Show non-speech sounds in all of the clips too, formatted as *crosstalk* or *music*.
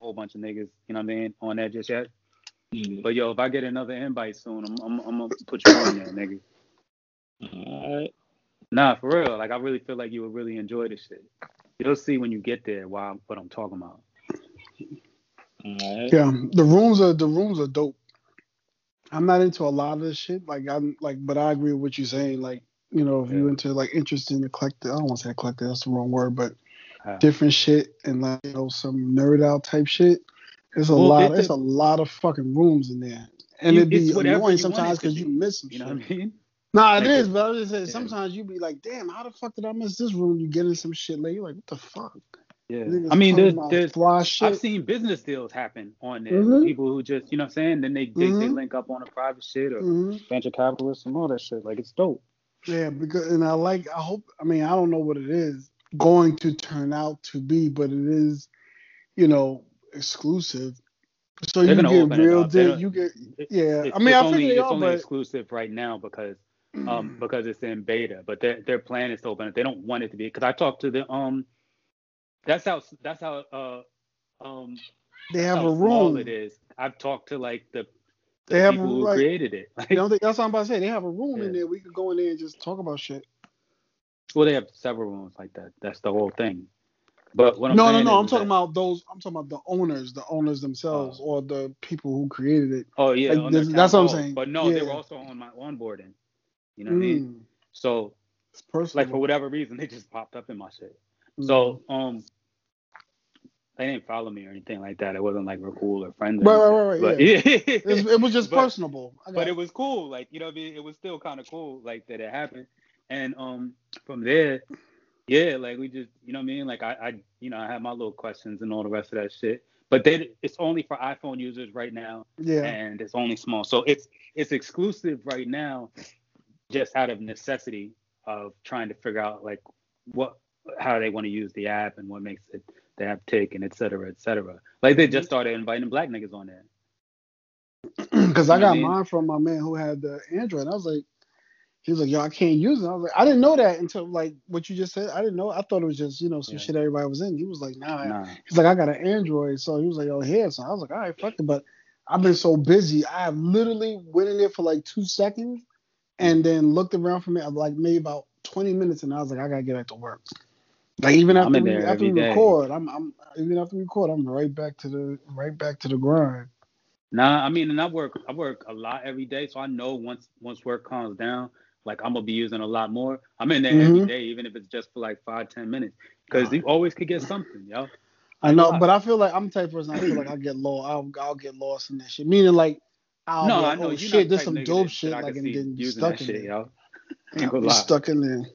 whole bunch of niggas, you know what I mean, on that just yet. Mm. But yo, if I get another invite soon, I'm I'm, I'm gonna put you on there, nigga. Alright. Nah, for real. Like I really feel like you would really enjoy this shit. You'll see when you get there why what I'm talking about. Alright. Yeah, the rooms are the rooms are dope. I'm not into a lot of this shit. Like I'm like, but I agree with what you're saying. Like, you know, if you Yeah. into like interest in eclectic, I don't want to say eclectic, that's the wrong word, but Different shit and like you know some nerd out type shit. There's a Well, lot. There's a lot of fucking rooms in there, and You- it'd be annoying sometimes because you miss some you shit. know what I mean? Nah, it Like is, but I was just saying yeah. sometimes you be like, damn, how the fuck did I miss this room? You get in some shit late, you're like, what the fuck? Yeah. I mean, there's there's fly shit. I've seen business deals happen on there. Mhm. People who just, you know what I'm saying? Then they they, they Mhm. link up on a private shit or Mhm. venture capitalists and all that shit. Like it's dope. Yeah, because and I like I hope I mean I don't know what it is going to turn out to be, but it is, you know, exclusive. So They're you get real up. They di- don't- you get yeah. It's, I mean it's I only, it's are, only but exclusive right now because um because it's in beta. But their their plan is to open it. They don't want it to be because I talked to the um that's how that's how uh um they have a room. it is. I've talked to like the, the They have people who like created it. *laughs* You know that's what I'm about to say. They have a room in there. We could go in there and just talk about shit. Well, they have several ones like that. That's the whole thing. But what I'm no, no, no. I'm talking that- about those. I'm talking about the owners, the owners themselves, or the people who created it. Oh yeah, Like, this- that's what I'm saying. But no, they were also on my onboarding. You know what I mean? Mm, So it's personal. like for whatever reason, they just popped up in my shit. Mm. So um, they didn't follow me or anything like that. It wasn't like we're cool or friends. Right, right, right, right, But, *laughs* It's- it was just but- personable. But it was cool. Like you know, what I mean, it was still kind of cool. Like that it happened. And um, from there, yeah, like we just, you know what I mean. Like I, I, you know, I had my little questions and all the rest of that shit. But they, it's only for iPhone users right now. yeah. and it's only small. So it's it's exclusive right now, just out of necessity of trying to figure out like what how they want to use the app and what makes it the app tick and et cetera, et cetera. Like they just started inviting black niggas on there. *clears throat* Because I got I mean? mine from my man who had the Android. I was like, he was like, yo, I can't use it. I was like, I didn't know that until like what you just said. I didn't know. I thought it was just you know some Yeah. shit everybody was in. He was like, nah. Nah, He's like, I got an Android, so he was like, "Yo, here. So I was like, all right, fuck it. But I've been so busy. I have literally went in there for like two seconds, and mm. then looked around for me I like maybe about twenty minutes, and I was like, I gotta get back to work. Like even after we, after we day. record, I'm I'm even after we record, I'm right back to the right back to the grind. nah. I mean, and I work I work a lot every day, so I know once once work calms down, like I'm gonna be using a lot more. I'm in there every Mhm. day, even if it's just for like five ten minutes, because you always could get something, yo. I know, but I feel like I'm the type of person. I feel like I get lost. I'll, I'll get lost in that shit. Meaning like, I'll no, be I know oh shit, there's some dope shit like and then stuck in shit, there. yo. Yeah, *laughs* Ain't gonna be lie. stuck in there.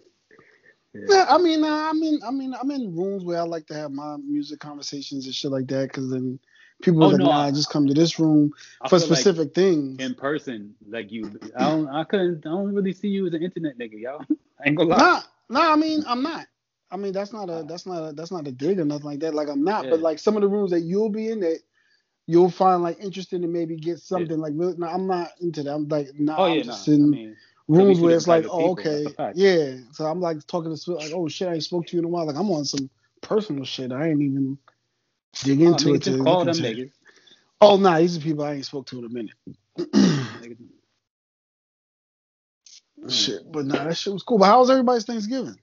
Yeah. Yeah, I mean, I mean, I mean, I'm in rooms where I like to have my music conversations and shit like that. Because then people Oh, like, no, nah, I- just come to this room I for feel like specific things. in person, like you. I don't. I couldn't. I don't really see you as an internet nigga, yo. *laughs* I ain't gonna lie. Nah, nah, I mean, I'm not. I mean, that's not a, that's not a, that's not a dig or nothing like that. Like I'm not, but like some of the rooms that you'll be in that you'll find like interesting and maybe get something like. really- No, I'm not into that. I'm like, nah, oh I'm yeah, no. just I in mean, rooms where it's like, oh, people, okay, that's a fact. yeah. So I'm like talking to like, oh shit, I ain't spoke to you in a while. Like I'm on some personal shit. I ain't even dig oh, into it. Just call them niggas. Oh nah, these are people I ain't spoke to in a minute. *clears throat* Shit, but nah, that shit was cool. But how was everybody's Thanksgiving?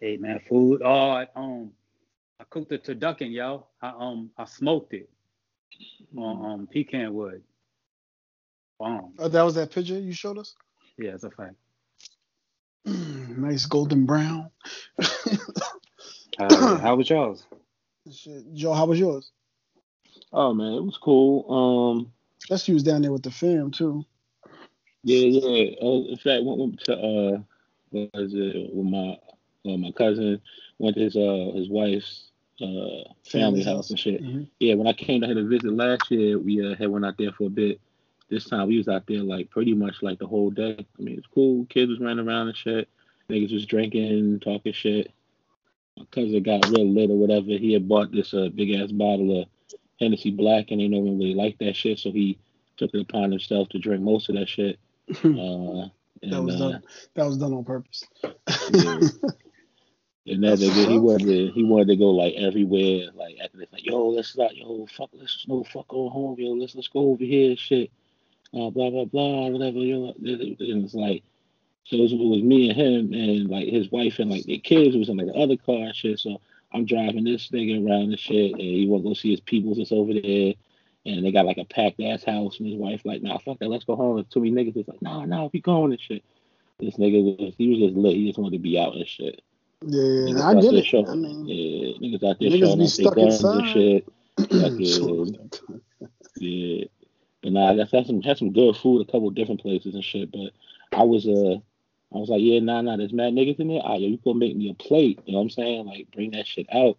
Hey man, food. Oh, I, um, I cooked a turducken, yo. I um, I smoked it on um pecan wood. Bomb. Oh, that was that picture you showed us. Yeah, it's a fact. *clears throat* nice golden brown. Uh, how was y'all's? Shit. Joe, how was yours? Oh man, it was cool. Um, That's you was down there with the fam too. yeah, yeah. Uh, in fact, went, went to uh, what was it with my uh, my cousin went to his uh his wife's uh family house and shit. Mhm. Yeah, when I came down here to visit last year, we uh, had went out there for a bit. This time we was out there like pretty much like the whole day. I mean, it's cool. Kids was running around and shit. Niggas was drinking, talking shit. My cousin got real lit or whatever. He had bought this uh, big ass bottle of Hennessy Black, and they one really liked that shit, so he took it upon himself to drink most of that shit. *laughs* Uh, and, that was uh, done. That was done on purpose. yeah. And that nigga, he wanted to, he wanted to go like everywhere, like after this, like yo, let's not, yo, fuck, let's no fuck go home, yo, let's let's go over here, shit, uh, blah blah blah, whatever, yo. And it's like, so it was, it was me and him and like his wife and like their kids was in like the other car and shit. So I'm driving this nigga around and shit, and he want to go see his peoples that's over there. And they got like a packed ass house, and his wife like, nah, fuck that, let's go home. And too many niggas is like, nah, nah, we going and shit. This nigga was, he was just lit. He just wanted to be out and shit. Yeah, niggas I get it. Showing, I mean, yeah, niggas out there niggas showing be stuck guns inside. and shit. *clears throat* Fucking, yeah. But nah, I guess had some had some good food, a couple different places and shit. But I was uh I was like, yeah, nah, nah, there's mad niggas in there. Ah, yo, you gonna make me a plate? You know what I'm saying? Like, bring that shit out.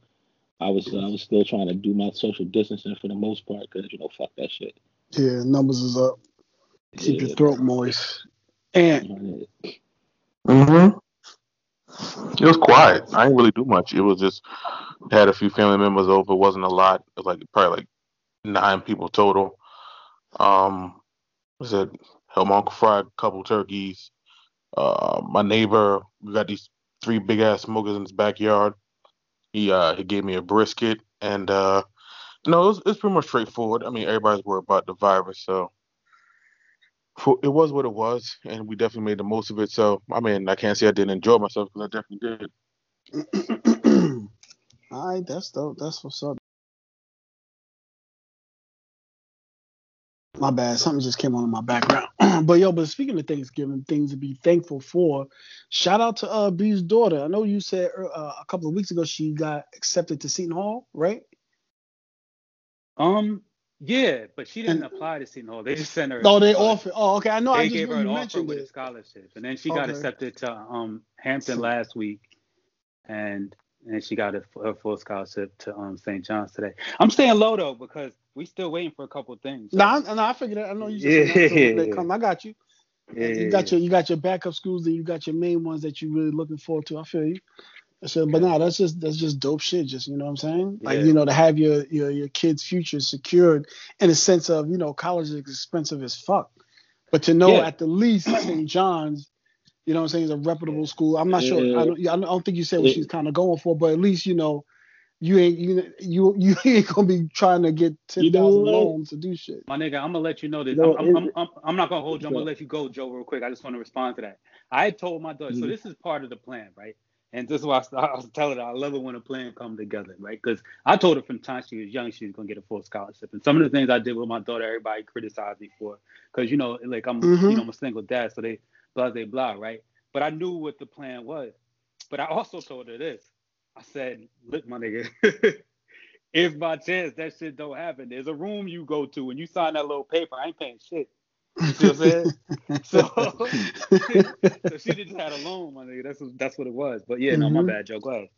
I was uh, I was still trying to do my social distancing for the most part because you know fuck that shit. yeah, numbers is up. Keep Yeah. your throat moist. And Mm-hmm. It was quiet. I didn't really do much. It was just had a few family members over. It wasn't a lot. It was like probably like nine people total. Um, I said helped my uncle fry a couple turkeys. Uh, my neighbor, we got these three big ass smokers in his backyard. He uh he gave me a brisket and uh no, it was, it's pretty much straightforward. I mean, everybody's worried about the virus, so it was what it was, and we definitely made the most of it. So, I mean, I can't say I didn't enjoy myself because I definitely did. *coughs* all right, that's dope. That's what's up. My bad. Something just came on in my background. *clears throat* but yo, but speaking of Thanksgiving, things to be thankful for. Shout out to uh B's daughter. I know you said uh, a couple of weeks ago she got accepted to Seton Hall, right? Um, yeah, but she didn't And- apply to Seton Hall. They just sent her. Oh, they offered. Oh, okay. I know. They I just gave her an offer mentioned with a scholarship, and then she got accepted to um Hampton last week, and and she got a, a full scholarship to um St. John's today. I'm staying low though because we still waiting for a couple things. so- Nah, I- nah, I figured that. I know you just said that, they come. I got you. yeah, you got your you got your backup schools, and you got your main ones that you really looking forward to. I feel you. I said, but Okay. nah, that's just that's just dope shit. Just you know what I'm saying? Like Yeah. you know to have your your your kids' future secured in a sense of you know college is expensive as fuck, but to know Yeah. at the least St. John's, you know what I'm saying, is a reputable school. I'm not sure. I Yeah. don't I don't think you said what Yeah. she's kind of going for, but at least you know. You ain't you you you *laughs* ain't gonna be trying to get ten thousand You know loans to do shit. My nigga, I'm gonna let you know this. No, I'm, I'm, I'm, I'm, I'm not gonna hold you. I'm gonna let you go, Joe, real quick. I just want to respond to that. I told my daughter, so Mhm. this is part of the plan, right? And this is why I, *laughs* I was telling her I love it when a plan come together, right? Because I told her from the time she was young she was gonna get a full scholarship. And some of the things I did with my daughter, everybody criticized me for, because you know, like I'm, Mhm. you know, I'm a single dad, so they blah blah blah, right? But I knew what the plan was. But I also told her this. I said, look, my nigga. *laughs* If by chance that shit don't happen, there's a room you go to and you sign that little paper. I ain't paying shit. You see what I'm saying? *laughs* So, *laughs* so she just had a loan, my nigga. That's what, that's what it was. But yeah, no, my Mhm. bad, Joe. Go ahead.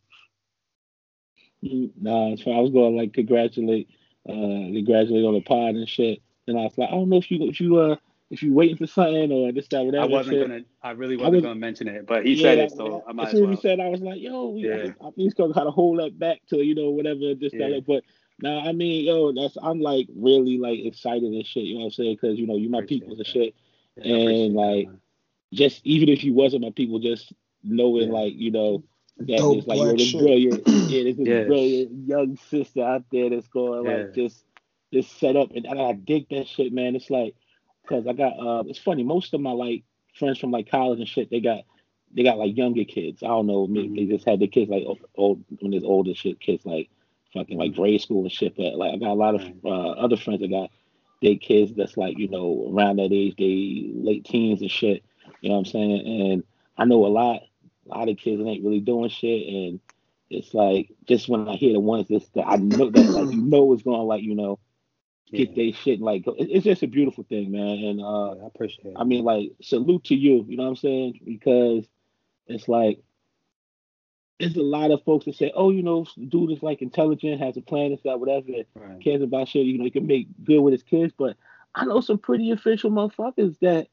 Mm, Nah, so I was going to like congratulate, uh, congratulate on the pod and shit. And I was like, I don't know if you if you uh if you waiting for something or this that whatever. I wasn't shit. gonna. I really wasn't was- gonna mention it, but he Yeah, said it, that- so I as might as soon as well. he said, I was like, yo, we, Yeah. I, he's gonna kind of hold that back to you know whatever this Yeah. that. But now, I mean, yo, that's I'm like really like excited and shit. You know what I'm saying? Because you know you my Appreciate people and shit. Yeah, and, like, man. Just even if you wasn't my people, just knowing Yeah. like you know that Dope it's like yo, black this shit. brilliant, *clears throat* yeah, this is Yeah. brilliant young sister out there that's going Yeah. like just just set up, and, and I dig that shit, man. It's like because I got uh, it's funny. Most of my like friends from like college and shit, they got they got like younger kids. I don't know, maybe Mhm. they just had their kids like old, old when there's older shit kids like fucking like grade school and shit. But like I got a lot of uh, other friends that got their kids that's like you know around that age, they late teens and shit. You know what I'm saying? And I know a lot, a lot of kids that ain't really doing shit, and it's like just when I hear the ones that's that I know that like you know is gonna like you know get Yeah. their shit like it's just a beautiful thing, man. And uh, Yeah, I appreciate it. I mean, like, salute to you. You know what I'm saying? Because it's like there's a lot of folks that say, "Oh, you know, dude is like intelligent, has a plan, and stuff, whatever, right. cares about shit. You know, he can make good with his kids." But I know some pretty official motherfuckers that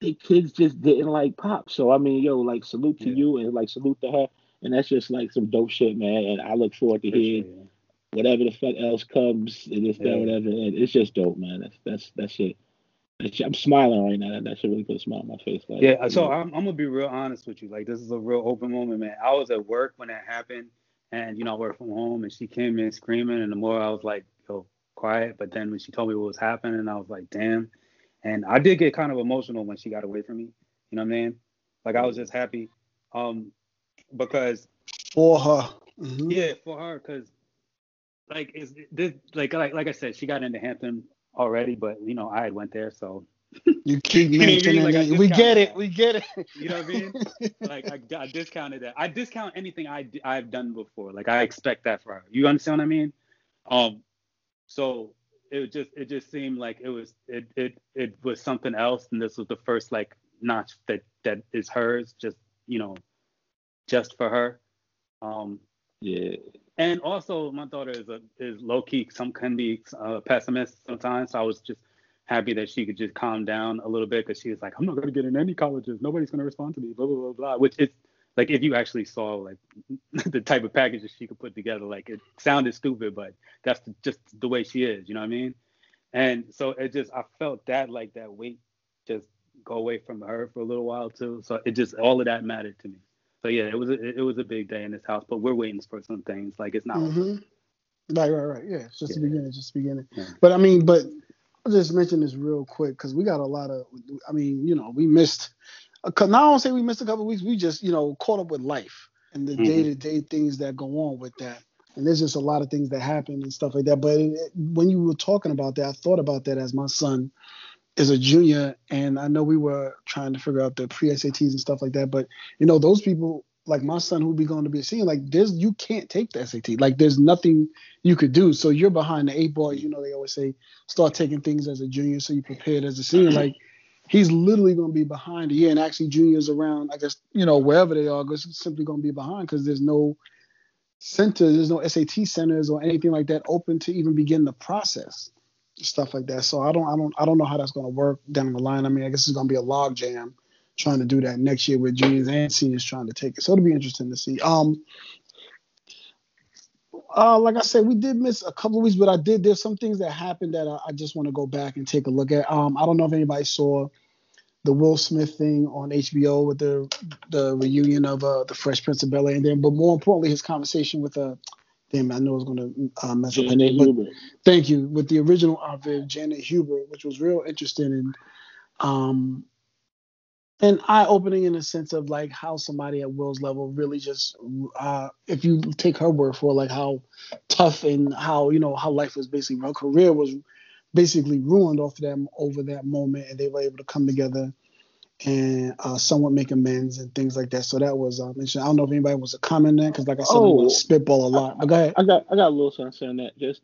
the kids just didn't like pop. So I mean, yo, like, salute to Yeah. you and like salute to her. And that's just like some dope shit, man. And I look forward to hearing. Whatever the fuck else comes and this, that, whatever. And it's just dope, man. That's that's that shit. I'm smiling right now. That should really put a smile on my face. Like, yeah. So I'm, I'm gonna be real honest with you. Like this is a real open moment, man. I was at work when that happened, and you know I work from home, and she came in screaming, and the more I was like, yo, quiet. But then when she told me what was happening, I was like, damn. And I did get kind of emotional when she got away from me. You know what I mean? Like I was just happy, um, because for her. Mm-hmm. Yeah, for her, because like is this like like like I said, she got into Hampton already, but you know I had went there, so *laughs* you keep *laughs* mentioning like, it. We get it. We get it. *laughs* You know what I mean? like I, I, discounted that. I discount anything I I've done before. Like I expect that for her. You understand what I mean? Um, so it just it just seemed like it was it it it was something else, and this was the first like notch that that is hers, just you know, just for her. Um, yeah. And also, my daughter is a is low key. Some can be uh, pessimist sometimes. So I was just happy that she could just calm down a little bit because she was like, I'm not gonna get in any colleges. Nobody's gonna respond to me. Blah blah blah blah. Which is like if you actually saw like *laughs* the type of packages she could put together, like it sounded stupid, but that's just the way she is. You know what I mean? And so it just I felt that like that weight just go away from her for a little while too. So it just all of that mattered to me. So yeah, it was a, it was a big day in this house, but we're waiting for some things. Like it's not. Mm-hmm. Right, right, right. Yeah, it's just yeah. the beginning, just the beginning. Yeah. But I mean, but I'll just mention this real quick because we got a lot of. I mean, you know, we missed. Cause now I don't say we missed a couple weeks. We just, you know, caught up with life and the day to day things that go on with that. And there's just a lot of things that happen and stuff like that. But it, when you were talking about that, I thought about that as my son is a junior, and I know we were trying to figure out the pre SATs and stuff like that. But you know, those people like my son who'd be going to be a senior, like there's you can't take the SAT. Like there's nothing you could do. So you're behind the eight ball. You know, they always say start taking things as a junior so you prepared as a senior. Like he's literally going to be behind a year, and actually juniors around, I guess, you know, wherever they are, just simply going to be behind because there's no centers, there's no SAT centers or anything like that open to even begin the process, stuff like that. So I don't, I don't, I don't know how that's going to work down the line. I mean, I guess it's going to be a log jam trying to do that next year with juniors and seniors trying to take it. So it'll be interesting to see. Um, uh, like I said, we did miss a couple of weeks, but I did. There's some things that happened that I, I, just want to go back and take a look at. Um, I don't know if anybody saw the Will Smith thing on HBO with the the reunion of uh, the Fresh Prince of Bel Air, and then, but more importantly, his conversation with uh, damn, I know I was going to uh, mess up. Janet Hubert. Thank you with the original Aunt Viv Janet Hubert, which was real interesting and um and eye opening in the sense of like how somebody at Will's level really just uh, if you take her word for it, like how tough and how you know how life was basically her career was basically ruined off of them over that moment and they were able to come together and uh, somewhat make amends and things like that. So that was um, I don't know if anybody was a comment on that because like I said, oh, we spitball a lot. But go ahead. I got I got a little something on that. Just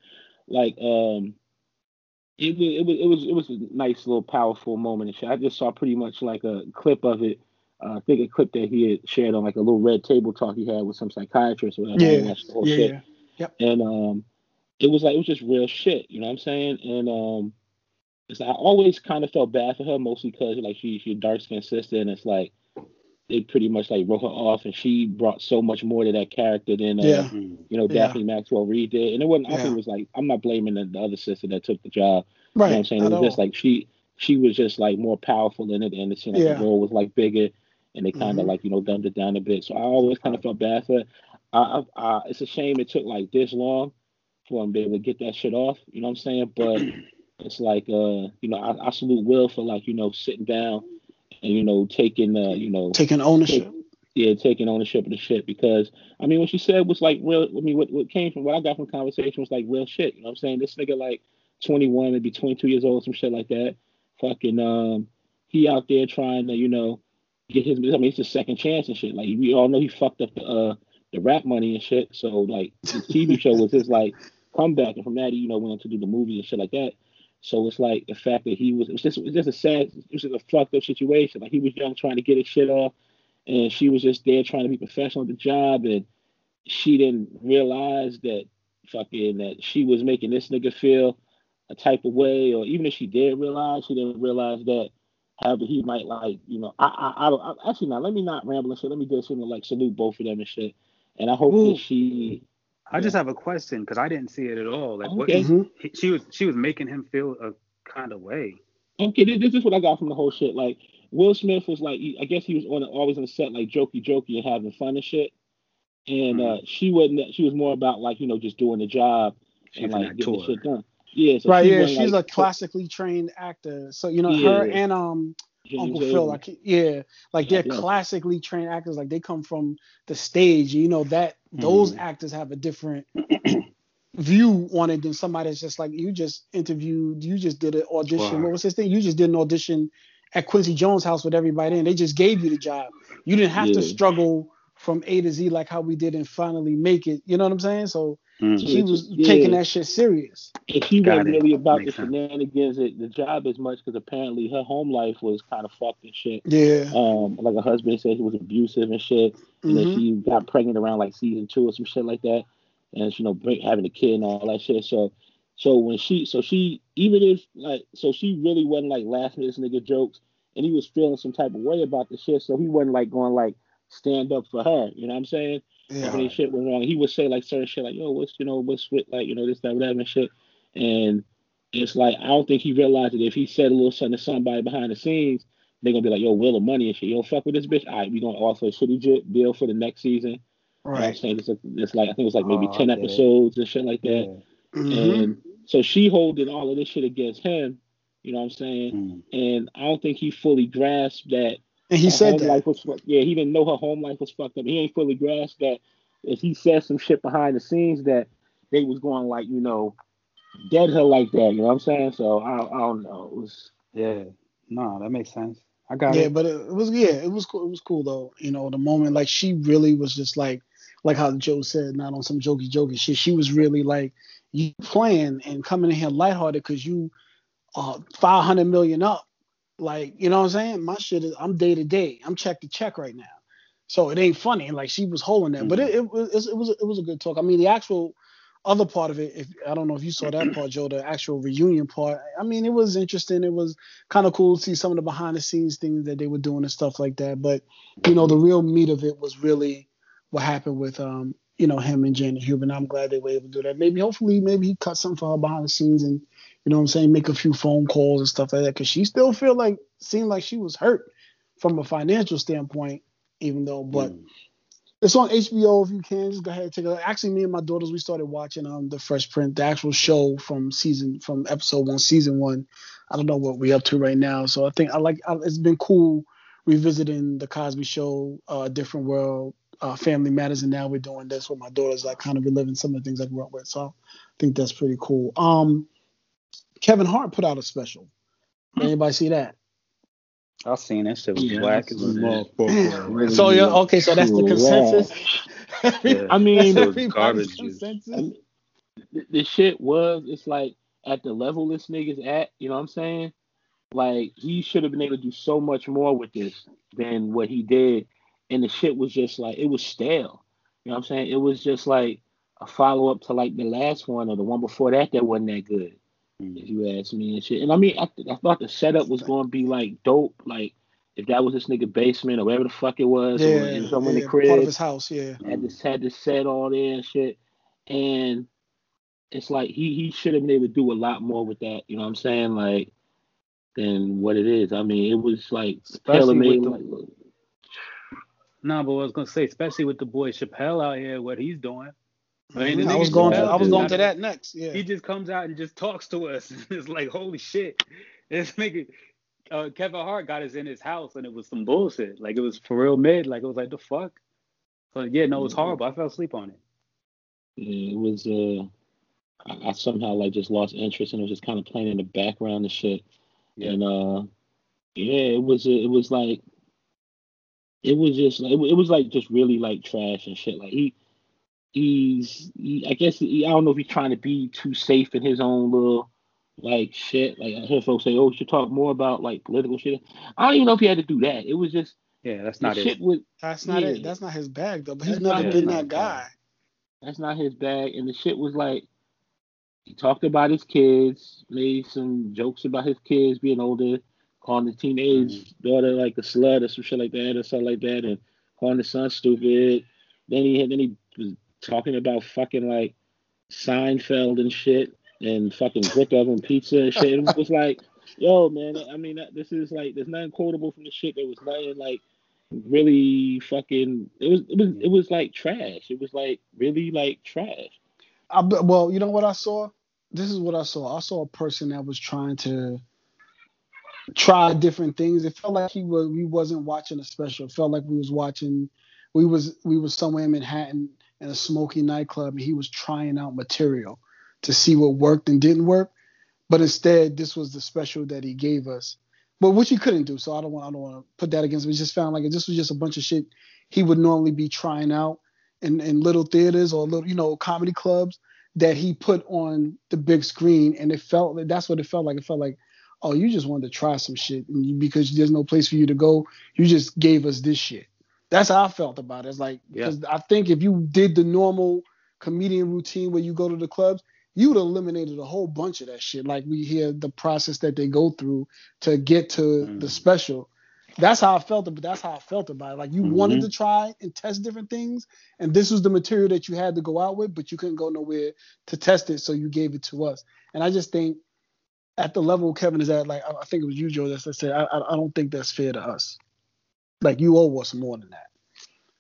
like um it was it was it was it was a nice little powerful moment and shit. I just saw pretty much like a clip of it. Uh, I think a clip that he had shared on like a little red table talk he had with some psychiatrist or whatever. Yeah, yeah, shit. Yep. And um, it was like it was just real shit. You know what I'm saying? And um, it's I always kind of felt bad for her, mostly because like she she's dark skinned sister, and it's like they pretty much like wrote her off, and she brought so much more to that character than uh, yeah. you know Daphne yeah. Maxwell Reid did. And it wasn't. Yeah. I think it was like I'm not blaming the, the, other sister that took the job. Right. You know what I'm saying? It was just like she she was just like more powerful in it, and it seemed like yeah. the role was like bigger, and they kind of mm-hmm. like you know dumbed it down a bit. So I always kind of felt bad for. Her. I, I, I, it's a shame it took like this long for him to be able to get that shit off. You know what I'm saying? But *clears throat* it's like uh, you know, I, I salute Will for like you know sitting down and you know taking uh you know taking ownership. Take, yeah, taking ownership of the shit because I mean what she said was like real. I mean what what came from what I got from conversation was like real shit. You know what I'm saying? This nigga like 21, maybe 22 years old, some shit like that. Fucking um, he out there trying to you know get his. I mean it's a second chance and shit. Like we all know he fucked up the uh the rap money and shit. So like the TV show was his like comeback, and from that he you know went on to do the movie and shit like that. So it's like the fact that he was, it was just, it was just a sad, it was just a fucked up situation. Like he was young trying to get his shit off, and she was just there trying to be professional at the job, and she didn't realize that fucking that she was making this nigga feel a type of way, or even if she did realize, she didn't realize that however he might like, you know, I I, I don't I, actually now let me not ramble and shit. Let me just you know like salute both of them and shit. And I hope Ooh. that she I just have a question because I didn't see it at all. Like, okay. what mm-hmm. he, she was she was making him feel a kind of way. Okay, this, this is what I got from the whole shit. Like Will Smith was like, he, I guess he was on always on the set like jokey jokey and having fun and shit. And uh, she wasn't. She was more about like you know just doing the job She's and like getting the shit done. Yeah, so right, she yeah, wasn't, she's like, a classically trained actor. So you know Yeah. her and um James Uncle Avery. Phil, like yeah, like they're Yeah. classically trained actors. Like they come from the stage. You know that those Mhm. actors have a different *clears throat* view on it than somebody that's just like you just interviewed, you just did an audition. Wow. What was this thing? You just did an audition at Quincy Jones' house with everybody, and they just gave you the job. You didn't have to struggle from A to Z like how we did and finally make it. You know what I'm saying? So Mhm. she was Yeah. taking that shit serious. And she Got wasn't it. really about the Makes sense. shenanigans at the job as much because apparently her home life was kind of fucked and shit. Yeah. Um, like her husband said he was abusive and shit, and then Mhm. she got pregnant around like season two or some shit like that, and you know break, having a kid and all that shit. So, so when she, so she even if like, so she really wasn't like laughing at this nigga jokes, and he was feeling some type of way about the shit, so he wasn't like going like stand up for her. You know what I'm saying? Yeah. when his shit went wrong, he would say like certain shit like, "Yo, what's you know what's with like you know this that whatever and shit," and it's like I don't think he realized that if he said a little something to somebody behind the scenes, they're gonna be like, "Yo, Will of money and shit, yo, fuck with this bitch." All right, we gonna offer a shitty j- deal for the next season. You know what I'm Right. saying it's, a, it's like I think it was like maybe Oh, I ten episodes and shit like that, Yeah. Mhm. and so she holding all of this shit against him. You know what I'm saying? Mhm. And I don't think he fully grasped that And he her said that. life was yeah, he didn't know her home life was fucked up. He ain't fully grasped that if he said some shit behind the scenes that they was going like, you know, dead her like that. You know what I'm saying? So I, I don't know. It was Yeah. No, that makes sense. I got yeah, it. but it, it was yeah, it was cool. It was cool though. You know, the moment like she really was just like like how Joe said, not on some jokey jokey shit. She was really like you playing and coming in here lighthearted because you uh 500 million up. Like you know what I'm saying? My shit is I'm day to day. I'm check to check right now. So it ain't funny. Like she was holding that, but it, it was it was it was a good talk. I mean, the actual other part of it, if I don't know if you saw that part, Joe, the actual reunion part. I mean, it was interesting. It was kind of cool to see some of the behind the scenes things that they were doing and stuff like that. But you know, the real meat of it was really what happened with um, you know, him and Janet Hubert. And I'm glad they were able to do that. Maybe hopefully maybe he cut something for her behind the scenes and you know what I'm saying, make a few phone calls and stuff like that. Cause she still feel like seemed like she was hurt from a financial standpoint, even though but Mm. it's on HBO if you can. Just go ahead and take a look. Actually, me and my daughters we started watching um the Fresh Prince, the actual show from season from episode one, season one. I don't know what we're up to right now, so I think I like. I, it's been cool revisiting the Cosby Show, uh, Different World, uh, Family Matters, and now we're doing this with my daughters, like kind of reliving some of the things I grew up with. So I think that's pretty cool. Um, Kevin Hart put out a special. Hmm. Anybody see that? I've seen that shit was Yeah, whack I as a saw motherfucker. Really So yeah, okay, so that's the consensus. *laughs* Yeah. I mean, That's it was everybody's garbage consensus. the, the shit was it's like at the level this nigga's at, you know what I'm saying? Like he should have been able to do so much more with this than what he did. And the shit was just like it was stale. You know what I'm saying? It was just like a follow up to like the last one or the one before that that wasn't that good. Mm. if you ask me and shit. And I mean I, I thought the setup was gonna be like dope, like if that was this nigga basement or whatever the fuck it was, or Yeah, it was somewhere in yeah, the part of his house. Yeah. had this had this set all there and shit. And it's like he he should have been able to do a lot more with that, you know what I'm saying? Like than what it is. I mean, it was like Especially tailor made. with Like, No, but what I was gonna say, especially with the boy Chappelle out here, what he's doing. I mean. I was going. To, I was going to that next. Yeah. He just comes out and just talks to us. *laughs* it's like holy shit. This nigga uh, Kevin Hart got us in his house and it was some bullshit. Like it was for real mid. Like it was like the fuck. So yeah, no, it was Mhm. horrible. I fell asleep on it. yeah, it was uh I, I somehow like just lost interest and it was just kind of playing in the background and shit. Yeah. And uh yeah, it was uh, it was like it was just it, it was like just really like trash and shit. Like he he's he, I guess he, I don't know if he's trying to be too safe in his own little like shit. Like I hear folks say, "Oh, you should talk more about like political shit." I don't even know if he had to do that. It was just Yeah, that's the not shit it. was That's not it. That's not his bag though. But he's That's never not been his that bag. guy. that's not his bag, and the shit was like he talked about his kids, made some jokes about his kids being older, calling the teenage mm-hmm. daughter like a slut or some shit like that or something like that, and calling the son stupid. Then he then he was talking about fucking like Seinfeld and shit and fucking brick oven pizza and shit. It was like Yo, man, I mean, this is like there's nothing quotable from the shit. There was nothing like really fucking. It was it was it was like trash. It was like really like trash. I, well, you know what I saw? This is what I saw. I saw a person that was trying to try different things. It felt like he was we wasn't watching a special. It felt like we was watching we was we was somewhere in Manhattan in a smoky nightclub and he was trying out material to see what worked and didn't work. But instead, this was the special that he gave us. But which he couldn't do. So I don't want I don't want to put that against him. It just found like this was just a bunch of shit he would normally be trying out in, in little theaters or little, you know, comedy clubs that he put on the big screen. And it felt that's what it felt like. It felt like oh, you just wanted to try some shit, and you, because there's no place for you to go, you just gave us this shit. That's how I felt about it. It's like because yeah. I think if you did the normal comedian routine where you go to the clubs, you would have eliminated a whole bunch of that shit. Like we hear the process that they go through to get to mm. the special. That's how I felt. But that's how I felt about it. Like you mm-hmm. wanted to try and test different things, and this was the material that you had to go out with, but you couldn't go nowhere to test it, so you gave it to us. And I just think at the level Kevin is at, like I think it was you, Joe, that said, I, I don't think that's fair to us. Like you owe us more than that.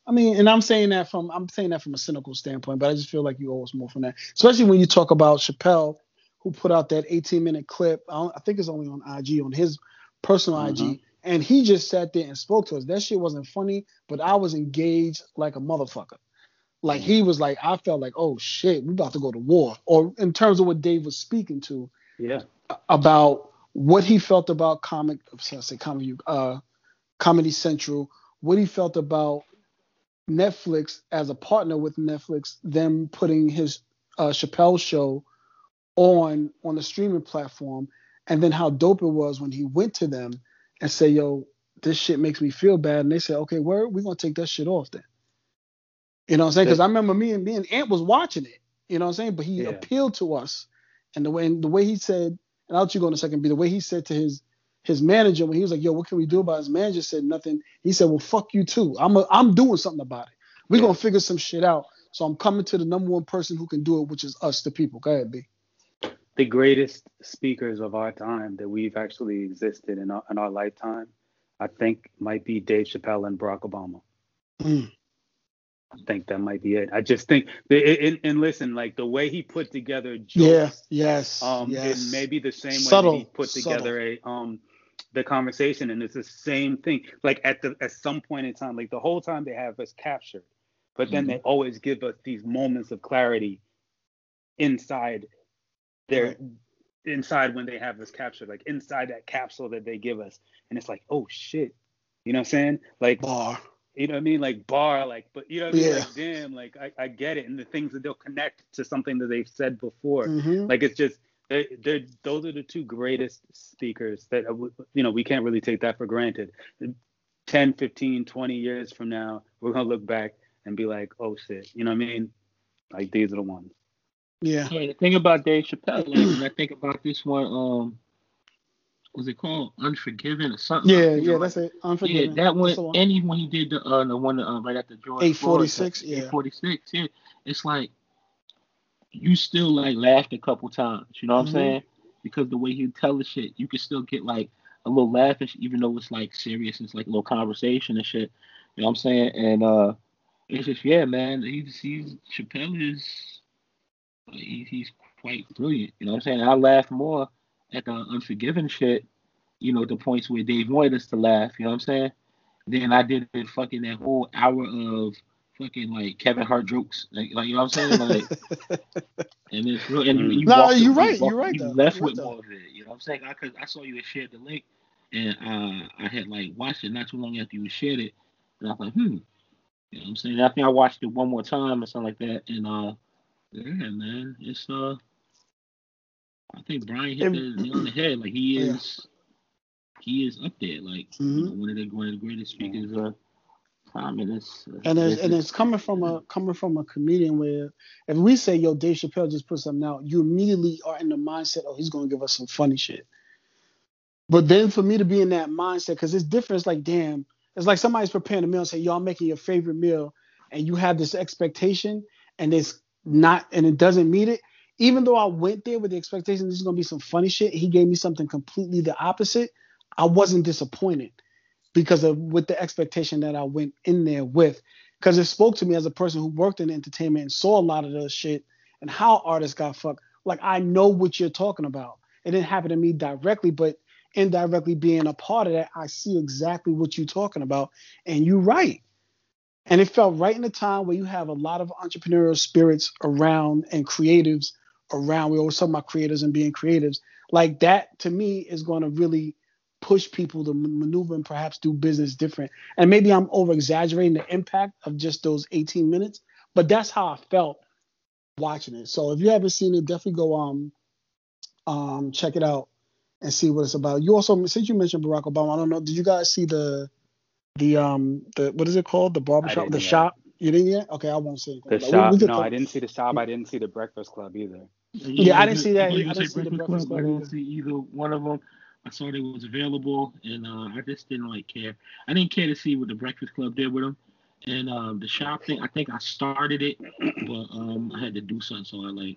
I mean, and I'm saying that from I'm saying that from a cynical standpoint, but I just feel like you owe us more from that. Especially when you talk about Chappelle, who put out that 18 minute clip. I, I think it's only on IG on his personal mm-hmm. IG, and he just sat there and spoke to us. That shit wasn't funny, but I was engaged like a motherfucker. Like he was like, I felt like, oh shit, we about to go to war. Or in terms of what Dave was speaking to, yeah, about what he felt about comic, say comedy, uh, Comedy Central, what he felt about Netflix as a partner with Netflix, them putting his uh, Chappelle show on on the streaming platform, and then how dope it was when he went to them and say, "Yo, this shit makes me feel bad," and they said, "Okay, where we gonna take that shit off then?" You know what I'm saying? Because I remember me and me and Ant was watching it. You know what I'm saying? But he yeah. appealed to us, and the way and the way he said, and I'll let you go in a second. Be the way he said to his his manager when he was like, "Yo, what can we do about?" It? His manager said nothing. He said, "Well, fuck you too. I'm a, I'm doing something about it. We're yeah. gonna figure some shit out." So I'm coming to the number one person who can do it, which is us, the people. Go ahead, B. The greatest speakers of our time that we've actually existed in our, in our lifetime, I think, might be Dave Chappelle and Barack Obama. Mm. I think that might be it. I just think, and, and listen, like the way he put together jokes, yeah, yes, um, yes. it may be the same subtle, way he put together subtle. a um the conversation, and it's the same thing. Like at the at some point in time, like the whole time they have us captured, but then mm-hmm. they always give us these moments of clarity inside their right. inside when they have us captured, like inside that capsule that they give us, and it's like, oh shit, you know what I'm saying? Like bar you know what I mean? Like bar, like, but you know what I mean? Yeah. Like, damn, like I, I get it. And the things that they'll connect to something that they've said before. Mm-hmm. Like it's just, they, they're, those are the two greatest speakers that, uh, you know, we can't really take that for granted. 10, 15, 20 years from now, we're going to look back and be like, oh shit, you know what I mean? Like these are the ones. Yeah. Hey, the thing about Dave Chappelle, like, when I think about this one, um, was it called Unforgiven or something? Yeah, yeah, that's it. Unforgiven. Yeah, that one. one. And when he did the uh, the one uh, right after George. Eight forty six. Yeah. Eight forty six. Yeah, it's like you still like laughed a couple times. You know what mm-hmm. I'm saying? Because the way he tell the shit, you can still get like a little laugh, even though it's like serious. It's like a little conversation and shit. You know what I'm saying? And uh, it's just yeah, man. He's he's Chappelle is he, he's quite brilliant. You know what I'm saying? I laugh more at the Unforgiven shit, you know, the points where Dave wanted us to laugh, you know what I'm saying? Then I did it fucking that whole hour of fucking like Kevin Hart jokes, like, like you know what I'm saying? Like, *laughs* and it's real. And you, no, you're right. You are right. You though. left you're with more of it. You know what I'm saying? I cause I saw you had shared the link, and uh, I had like watched it not too long after you shared it, and I was like, hmm. You know what I'm saying? I think I watched it one more time or something like that, and uh, yeah, man, it's uh, I think Brian hit the nail on the head. Like he *clears throat* is, yeah. he is up there. Like mm-hmm. you know, one of the one of the greatest speakers of time. And it's uh, and it's, and it's coming from a coming from a comedian where if we say yo Dave Chappelle just put something out, you immediately are in the mindset oh he's gonna give us some funny shit. But then for me to be in that mindset, because it's different. It's like damn, it's like somebody's preparing a meal and say y'all making your favorite meal, and you have this expectation, and it's not, and it doesn't meet it even though I went there with the expectation this is gonna be some funny shit, he gave me something completely the opposite. I wasn't disappointed because of with the expectation that I went in there with. Because it spoke to me as a person who worked in entertainment and saw a lot of the shit and how artists got fucked. Like I know what you're talking about. It didn't happen to me directly, but indirectly being a part of that, I see exactly what you're talking about. And you're right. And it felt right in the time where you have a lot of entrepreneurial spirits around and creatives around. We always talk about creators and being creatives. Like that to me is going to really push people to maneuver and perhaps do business different. And maybe I'm over exaggerating the impact of just those 18 minutes, but that's how I felt watching it. So if you haven't seen it, definitely go um um check it out and see what it's about. You also since you mentioned Barack Obama, I don't know, did you guys see the the um the what is it called? The barbershop, the yet. shop? You didn't yet? Okay, I won't say The shop. We, we no, I didn't see the shop. I didn't see the Breakfast Club either. Yeah, yeah I didn't see that. I didn't see Breakfast Club. I didn't see either one of them. I saw they was available, and uh, I just didn't like care. I didn't care to see what the Breakfast Club did with them. And um, the shop thing, I think I started it, but um, I had to do something, so I like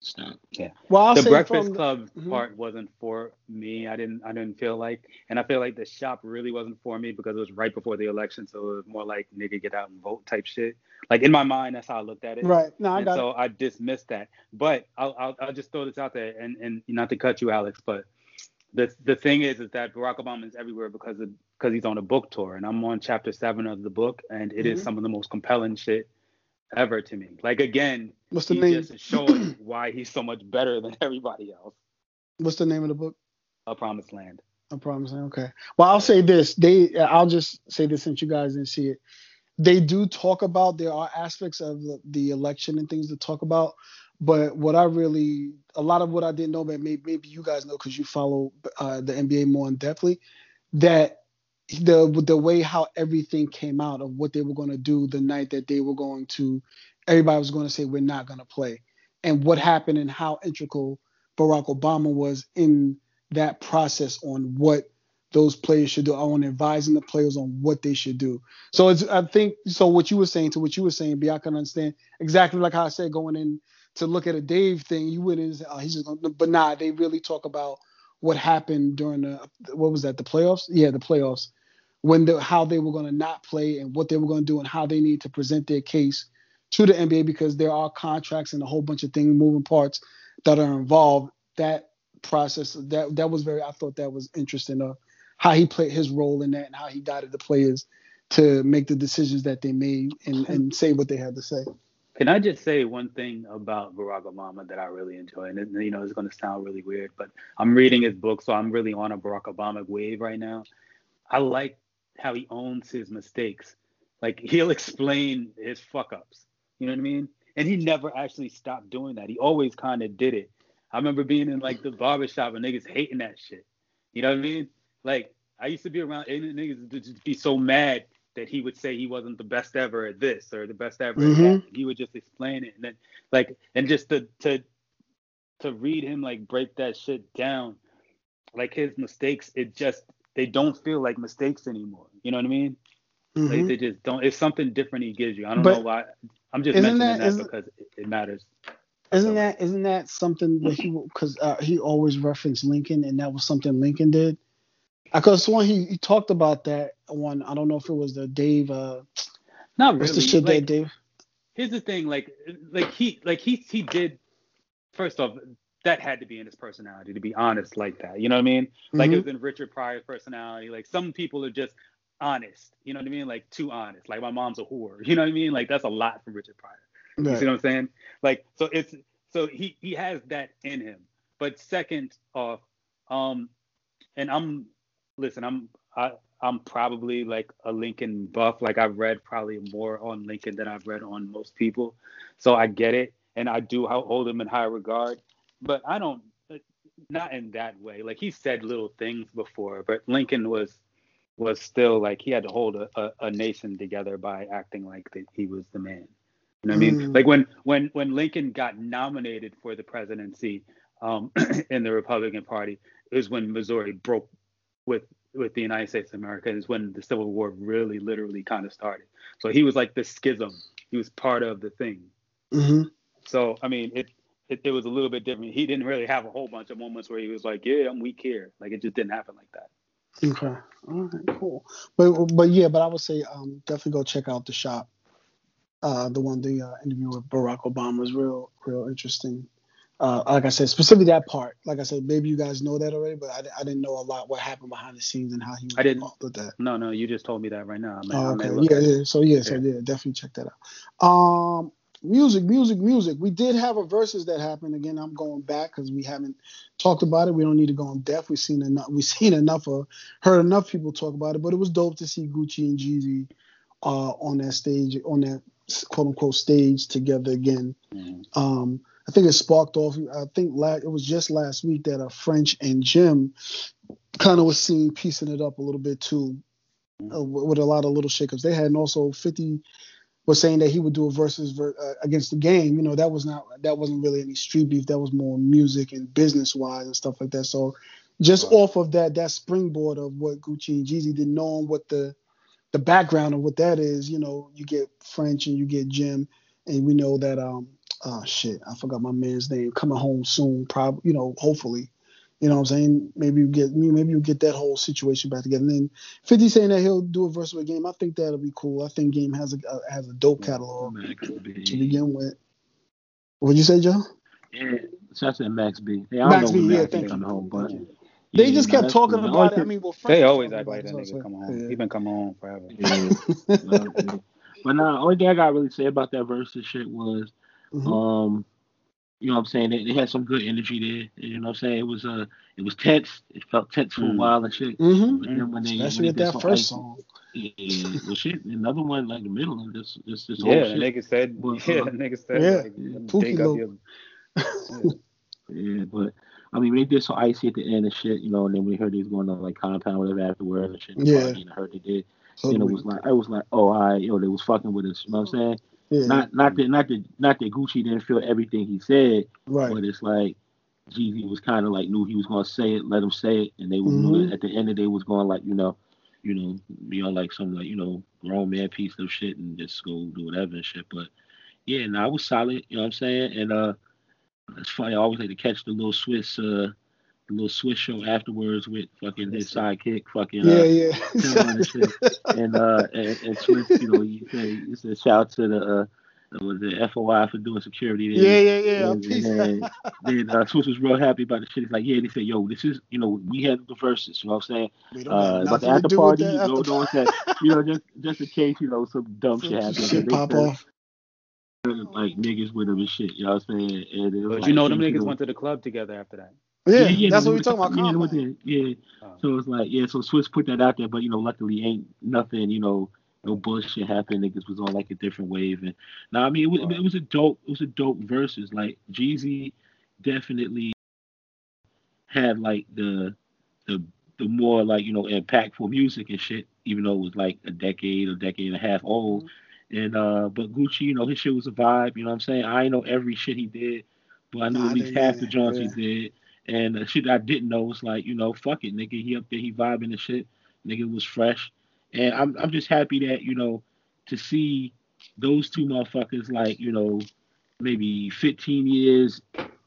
stop. Yeah. Well, I'll the Breakfast Club mm-hmm. part wasn't for me. I didn't. I didn't feel like, and I feel like the shop really wasn't for me because it was right before the election, so it was more like nigga get out and vote type shit. Like in my mind, that's how I looked at it. Right. No, I and got so it. I dismissed that. But I'll, I'll I'll just throw this out there, and and not to cut you, Alex, but the the thing is is that Barack Obama is everywhere because of because he's on a book tour, and I'm on chapter seven of the book, and it mm-hmm. is some of the most compelling shit ever to me. Like again, what's the name? Just showing why he's so much better than *laughs* everybody else. What's the name of the book? A Promised Land. A Promised Land. Okay. Well, I'll say this. They. I'll just say this since you guys didn't see it. They do talk about there are aspects of the, the election and things to talk about, but what I really, a lot of what I didn't know, but maybe, maybe you guys know because you follow uh, the NBA more in depthly, that the the way how everything came out of what they were going to do the night that they were going to everybody was going to say we're not going to play. And what happened and how integral Barack Obama was in that process on what those players should do on advising the players on what they should do. So it's I think so what you were saying to what you were saying be I can understand exactly like how I said going in to look at a Dave thing you wouldn't oh, he's just gonna, but nah they really talk about what happened during the what was that the playoffs yeah the playoffs when the, how they were going to not play and what they were going to do and how they need to present their case to the NBA because there are contracts and a whole bunch of things moving parts that are involved. That process that that was very I thought that was interesting of how he played his role in that and how he guided the players to make the decisions that they made and, and say what they had to say. Can I just say one thing about Barack Obama that I really enjoy? And you know, it's going to sound really weird, but I'm reading his book, so I'm really on a Barack Obama wave right now. I like how he owns his mistakes. Like he'll explain his fuck ups. You know what I mean? And he never actually stopped doing that. He always kind of did it. I remember being in like the barbershop and niggas hating that shit. You know what I mean? Like I used to be around and niggas just be so mad that he would say he wasn't the best ever at this or the best ever mm-hmm. at that. He would just explain it and then like and just to to to read him like break that shit down, like his mistakes, it just they don't feel like mistakes anymore. You know what I mean? Mm-hmm. Like they just don't. It's something different he gives you. I don't but know why. I'm just mentioning that, that because it, it, matters. Isn't so. that isn't that something that he because uh, he always referenced Lincoln and that was something Lincoln did. Because one he, he talked about that one. I don't know if it was the Dave. Uh, Not really. What's the shit like, that Dave? Here's the thing, like like he like he he did. First off, that had to be in his personality to be honest like that. You know what I mean? Mm-hmm. Like it was in Richard Pryor's personality. Like some people are just honest. You know what I mean? Like too honest. Like my mom's a whore. *laughs* You know what I mean? Like that's a lot from Richard Pryor. Right. You see what I'm saying? Like so it's so he he has that in him. But second off, um, and I'm listen, I'm I I'm probably like a Lincoln buff. Like I've read probably more on Lincoln than I've read on most people. So I get it. And I do hold him in high regard but I don't not in that way. Like he said little things before, but Lincoln was was still like he had to hold a, a, a nation together by acting like that he was the man. You know what I mean? Mm. Like when when when Lincoln got nominated for the presidency um, *clears throat* in the Republican Party, is when Missouri broke with with the United States of America. Is when the Civil War really, literally, kind of started. So he was like the schism. He was part of the thing. Mm-hmm. So I mean, it it, it was a little bit different. He didn't really have a whole bunch of moments where he was like, "Yeah, I'm weak here." Like it just didn't happen like that. Okay. All right. Cool. But but yeah, but I would say um definitely go check out the shop. Uh, the one the uh, interview with Barack Obama was real real interesting. Uh, like I said, specifically that part. Like I said, maybe you guys know that already, but I, I didn't know a lot what happened behind the scenes and how he was I didn't- involved with that. No, no, you just told me that right now. Oh, okay. Yeah, yeah. So yeah, so Yeah. definitely check that out. Um, music, music, music. We did have a Verzuz that happened. Again, I'm going back because we haven't talked about it. We don't need to go in depth. We've seen enough. We've *laughs* seen enough of, heard enough people talk about it. But it was dope to see Gucci and Jeezy uh, on that stage, on that quote unquote stage together again. Mhm. Um, I think it sparked off. I think la- it was just last week that a French and Jim kind of was seen piecing it up a little bit too, uh, with a lot of little shakeups. They had and also 50 was saying that he would do a Verzuz ver- uh, against the game. You know, that was not that wasn't really any street beef. That was more music and business wise and stuff like that. So just Right. off of that, that springboard of what Gucci and Jeezy did, knowing what the the background of what that is, you know, you get French and you get Jim, and we know that um oh shit, I forgot my man's name, coming home soon, probably you know, hopefully. You know what I'm saying? Maybe you get me maybe you get that whole situation back together. And then 50 saying that he'll do a verse with Game. I think that'll be cool. I think Game has a uh, has a dope catalog Max to B. begin with. What'd you say, Joe? Yeah, so I said Max B. Yeah, I don't Max know B, when yeah, Max B thank coming you. home, but Thank you. They yeah, just kept talking cool. About only it. I mean, well, They always was act like that about it, nigga come home. yeah. He been coming home forever. Yeah. *laughs* but nah, only thing I got to really say about that verse Verzuz shit was, Mhm. um, you know what I'm saying? They, they had some good energy there. You know what I'm saying? It was uh, it was tense. It felt tense for a Mm. while and shit. Mhm. But then when they, Especially when with they did that first ice- song. Yeah, well, shit. Another one like the middle of this, this, this whole Yeah, the shit. nigga said. Well, *laughs* Yeah, uh, the nigga said. yeah, like, Pookie dig *laughs* up Yeah, but I mean, they did so icy at the end and shit, you know. And then we heard they was going on like compound whatever afterward and shit. Yeah. And I heard they did. So And it was like, I was like, oh, I, you know, they was fucking with us. You know what I'm saying? Yeah, Not, not that, not that, not that Gucci didn't feel everything he said, right. but it's like Jeezy was kind of like knew he was gonna say it, let him say it, and they was knew at the end of the day was going like, you know, you know, be on like some like you know grown man piece of shit and just go do whatever and shit. But yeah, no, I was solid. You know what I'm saying? And uh, it's funny. I always like to catch the little Swizz, uh, the little Swizz show afterwards with fucking his sidekick, fucking yeah, uh, yeah. *laughs* Tim on shit. and uh, and, and Swizz, you know, you say you said shout out to the uh, was the FOI for doing security there. yeah, yeah, yeah. And, Peace. and then uh, Swizz was real happy about the shit. He's like, yeah, they said, yo, this is, you know, we had the Verzuz, you know what I'm saying? We Uh, have about the after party, you know, after know what's *laughs* that, you know, just just in case, you know, some dumb shit happens. shit pop said, off. Like niggas with them and shit, you know what I'm saying? And it was But like, you know, them shit, niggas know, went to the club together after that. Yeah, yeah, that's they what we're talking about. Yeah, they went compound. yeah. Oh. So it's like, yeah, so Swizz put that out there, but you know, luckily ain't nothing, you know, no bullshit happened. Niggas was on like a different wave, and now I mean, it was, it was a dope, it was a dope Verzuz. Like Jeezy definitely had like the the the more like you know impactful music and shit, even though it was like a decade or decade and a half old. And uh, but Gucci, you know, his shit was a vibe. You know what I'm saying? I ain't know every shit he did, but I knew Nah, at least half either, the joints yeah. he did. And the shit I didn't know was like, you know, fuck it, nigga. He up there, he vibing and shit. Nigga was fresh. And I'm I'm just happy that, you know, to see those two motherfuckers like, you know, maybe 15 years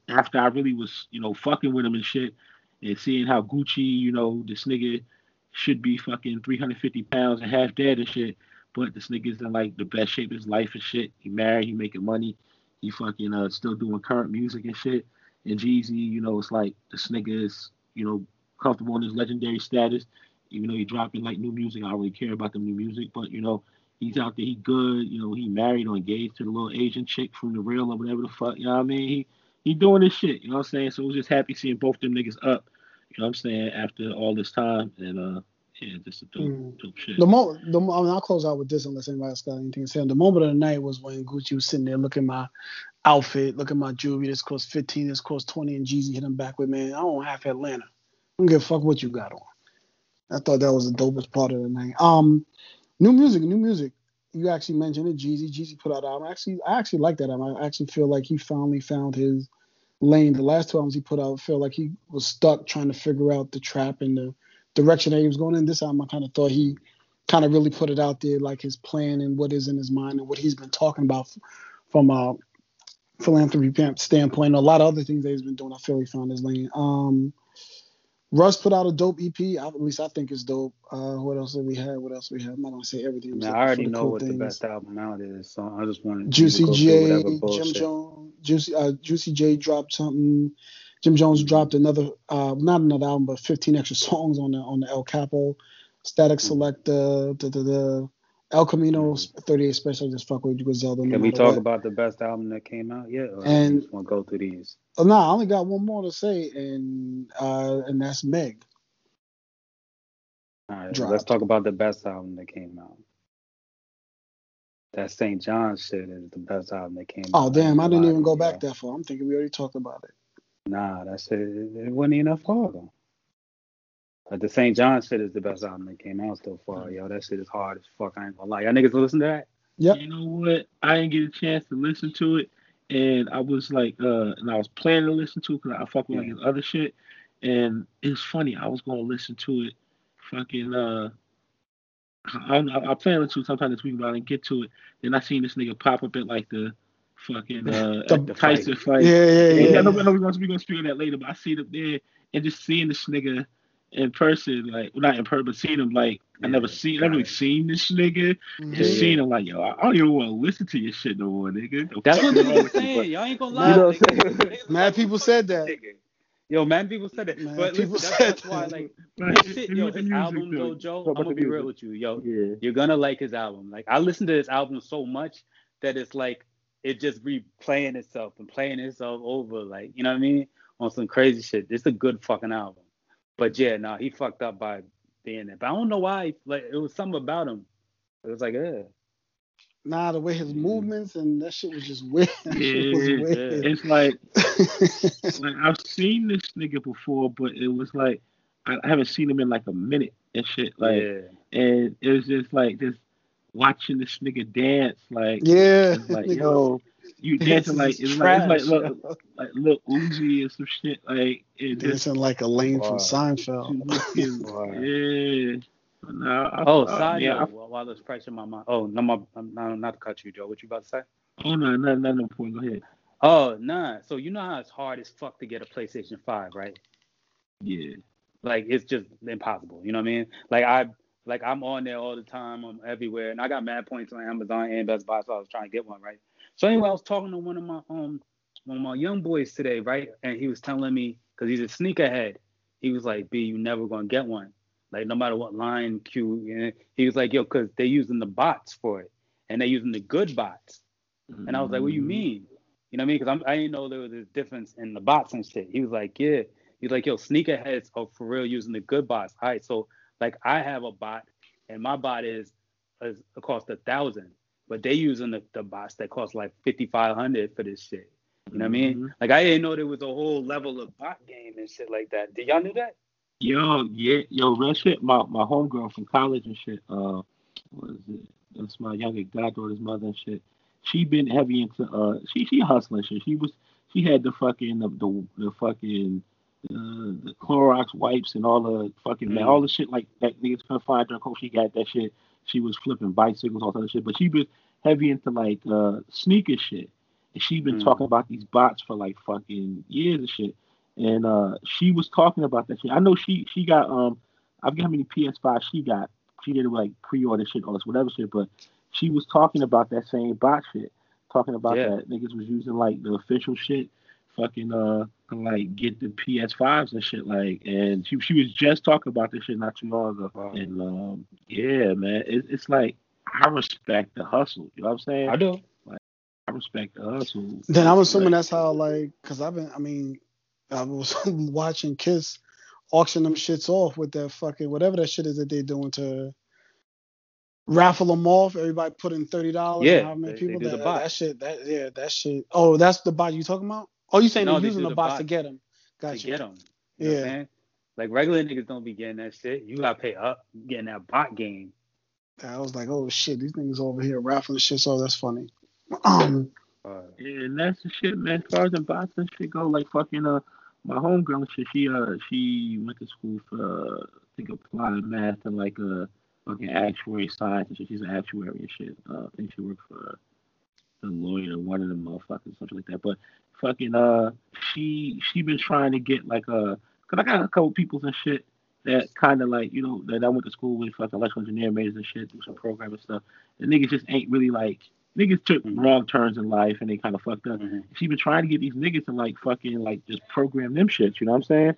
after I really was, you know, fucking with him and shit, and seeing how Gucci, you know, this nigga should be fucking 350 pounds and half dead and shit, but this nigga's in like the best shape of his life and shit. He married, he making money, he fucking uh still doing current music and shit. And Jeezy, you know, it's like this is, you know, comfortable in his legendary status, even though he dropping like new music. I don't really care about the new music, but you know, he's out there, he good, you know, he married or engaged to the little Asian chick from the real or whatever the fuck, you know what I mean? He he doing this shit, you know what I'm saying? So I was just happy seeing both them niggas up, you know what I'm saying, after all this time. And uh yeah, just a dope, Mm. dope shit. The moment, the, I mean, I'll close out with this unless anybody else got anything to say. The moment of the night was when Gucci was sitting there looking at my outfit, looking at my jewelry. This cost 15, this cost 20, and Jeezy hit him back with, man, I don't have Atlanta. I don't give a fuck what you got on. I thought that was the dopest part of the night. Um, new music, new music. You actually mentioned it, Jeezy. Jeezy put out an album. Actually, I actually like that album. I actually feel like he finally found his lane. The last two albums he put out, feel like he was stuck trying to figure out the trap and the direction that he was going in. This album, I kind of thought he kind of really put it out there, like his plan and what is in his mind and what he's been talking about f- from a philanthropy standpoint. A lot of other things that he's been doing. I feel he found his lane. Um, Russ put out a dope EP. I, at least I think it's dope. Uh, what else did we have? What else we have? I'm not gonna say everything. Now, I already know cool what things. the best album out is, so I just wanted Juicy J, Jim. Jones, Juicy uh, Juicy J dropped something. Jim Jones dropped another, uh, not another album, but 15 extra *laughs* songs on the on the El Capo, Statik. Selektah, the the, the El Camino 38 Special. Just fuck with you, Griselda. no Can we talk what. about the best album that came out yet? Or And- you just want to go through these? Oh, no, I only got one more to say, and uh, and that's Meg. All right, Dropped. let's talk about the best album that came out. That St. John shit is the best album that came out. Oh damn, I didn't even go Lie to you, back that far. I'm thinking we already talked about it. Nah, that shit it, it wasn't enough for them. But the St. John shit is the best album that came out so far, yo. That shit is hard as fuck. I ain't gonna lie. Y'all niggas listen to that? Yeah. You know what? I didn't get a chance to listen to it, and I was like, uh, and I was planning to listen to it because I fuck with like his other shit, and it's funny. I was gonna listen to it, fucking. uh I, I, I plan to listen to it sometime this week, but I didn't get to it. Then I seen this nigga pop up at like the fucking uh, The- Tyson fight. Yeah, yeah, And yeah. I know, I know we're gonna, we're gonna speak on that later, but I see them there and just seeing this nigga in person, like well, not in person, but seeing him like I never seen, never really seen this nigga. Mhm. Just Yeah. seeing him like, yo, I I don't even want to listen to your shit no more, nigga. The That's fuck what is wrong niggas with you, saying. Y'all ain't gonna You lie. know what I'm saying? Mad people said that. nigga. Yo, man, people said that. Man, but people listen, said that's, that's why, like, *laughs* Right. this shit, yo, his album, though. though, Joe, I'm gonna the be real with you, yo. Yeah. You're gonna like his album. Like, I listened to his album so much that it's like it just replaying itself and playing itself over, like, you know what I mean? On some crazy shit. It's a good fucking album. But yeah, no, he fucked up by being there. But I don't know why. Like, it was something about him. It was like. Nah, the way his movements and that shit was just *laughs* weird. That shit was Yeah, weird. It's like, *laughs* like I've seen this nigga before, but it was like I, haven't seen him in like a minute and shit. Like, yeah. and it was just like just watching this nigga dance. Like, yeah. *laughs* like yo, you *laughs* dancing like it's like it's like trash, look, yo. like Lil Uzi and some shit. Like it just dancing like Elaine from Seinfeld. looking, *laughs* yeah. No, I, Oh, I, side yeah, note, while while there's pressure in my mind. Oh, no, my, no, not to cut you, Joe. What you about to say? Oh no, no, no, no point. Go ahead. Oh, nah. So you know how it's hard as fuck to get a PlayStation 5, right? Yeah. Like it's just impossible. You know what I mean? Like I like I'm on there all the time. I'm everywhere, and I got mad points on Amazon and Best Buy, so I was trying to get one, right? So anyway, I was talking to one of my um one of my young boys today, right? And he was telling me because he's a sneakerhead. He was like, "B, you never gonna get one. Like no matter what line Q." And he was like, "Yo, because they're using the bots for it, and they're using the good bots." And I was like, "What do you mean?" You know what I mean? Because I didn't know there was a difference in the bots and shit. He was like, "Yeah." He's like, "Yo, sneakerheads are for real using the good bots." All right, so like I have a bot, and my bot is, is cost a thousand, but they using the, the bots that cost like fifty five hundred for this shit. You know what I mean? Mhm. Like I didn't know there was a whole level of bot game and shit like that. Did y'all know that? Yo, yeah, yo, real shit. My my homegirl from college and shit. Uh, what is it? That's my younger goddaughter's mother and shit. She been heavy into uh, she she hustling shit. She was she had the fucking the the, the fucking uh, the Clorox wipes and all the fucking Mm. all the shit like that niggas couldn't find during COVID. She got that shit. She was flipping bicycles, all that shit. But she was heavy into like uh sneaker shit. And she been Mm. talking about these bots for like fucking years and shit and uh she was talking about that shit. I know she she got um I forget how many PS5 she got. She did like pre-order shit, all this whatever shit, but she was talking about that same bot shit, talking about Yeah. that niggas was using like the official shit, fucking uh like get the PS5s and shit like, and she she was just talking about this shit not too long ago, Wow. and um yeah man, it, it's like I respect the hustle. You know what I'm saying? I do. I respect the hustle. Then I'm assuming Like, that's how like, cause I've been, I mean, I was *laughs* watching Kiss auction them shits off with that fucking whatever that shit is that they're doing to raffle them off. Everybody put in thirty dollars. Yeah, how many they- they people do that, the that shit? That yeah, that shit. Oh, that's the bot you talking about? Oh, you saying No, they're using the the bots bot to get them? To Gotcha. get them. You know what I'm Yeah. saying? Like regular niggas don't be getting that shit. You gotta pay up getting that bot game. I was like, oh shit, these niggas over here raffling shit. So that's funny. Um, Uh, Yeah, and that's the shit, man. As far as the bots and shit go, like fucking uh, my homegirl and shit. She uh, she went to school for uh, I think applied math and like uh, fucking actuary science and shit. She's an actuary and shit. Uh, I think she worked for the lawyer, one of the motherfuckers, something like that. But fucking uh, she she been trying to get like a, cause I got a couple peoples and shit that kind of like you know that I went to school with fucking electrical engineering majors and shit, do some programming stuff. And niggas just ain't really like niggas took Mhm. wrong turns in life and they kind of fucked up. Mhm. She been trying to get these niggas to like fucking like just program them shits. You know what I'm saying?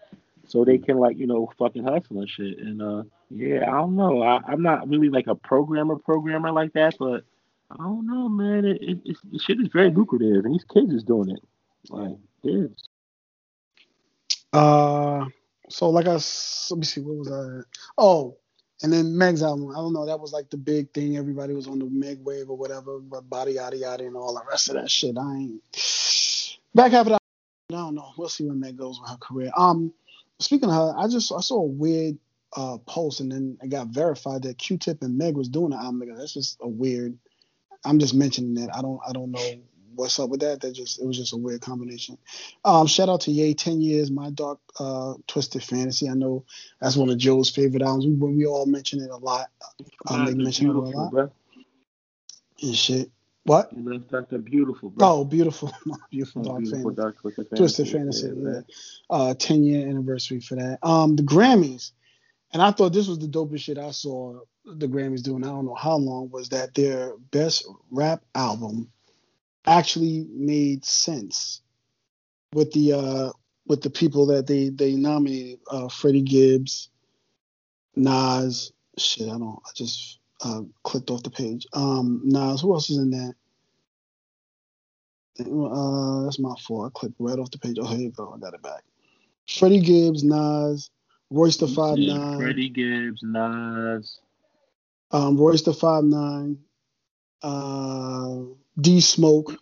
So they can like you know fucking hustle and shit. And uh yeah, I don't know. I, I'm not really like a programmer programmer like that, but I don't know, man. It, it, it's the shit is very lucrative, and these kids is doing it. Like kids. Uh, so like I let me see, what was I? Oh, and then Meg's album. I don't know. That was like the big thing. Everybody was on the Meg wave or whatever, but body yada yada and all the rest of that shit. I ain't back half of that. I don't know. We'll see where Meg goes with her career. Um, speaking of her, I just I saw a weird uh post and then it got verified that Q-Tip and Meg was doing the album. That's just a weird. I'm just mentioning that. I don't I don't know what's up with that. That just it was just a weird combination. Um, shout out to Ye, 10 years, my dark uh twisted fantasy. I know that's one of Joe's favorite albums. We, we all mention it a lot. Um, they mention it a lot bro. and shit. What? You left beautiful, bro. Oh, beautiful, *laughs* beautiful dark beautiful dark twisted fantasy. Twisted fantasy, yeah. Uh, 10 year anniversary for that. Um, the Grammys, and I thought this was the dopest shit I saw the Grammys doing. I don't know how long was that their best rap album actually made sense with the uh with the people that they they nominated. Uh, Freddie Gibbs, Nas. Shit, I don't. I just uh, clicked off the page. Um, Nas. Who else is in that? Uh, that's my fault. I clicked right off the page. Oh, here you go. I got it back. Freddie Gibbs, Nas, Royce the Five Nine, Freddie Gibbs, Nas. um, Royce the Five Nine, uh, D Smoke,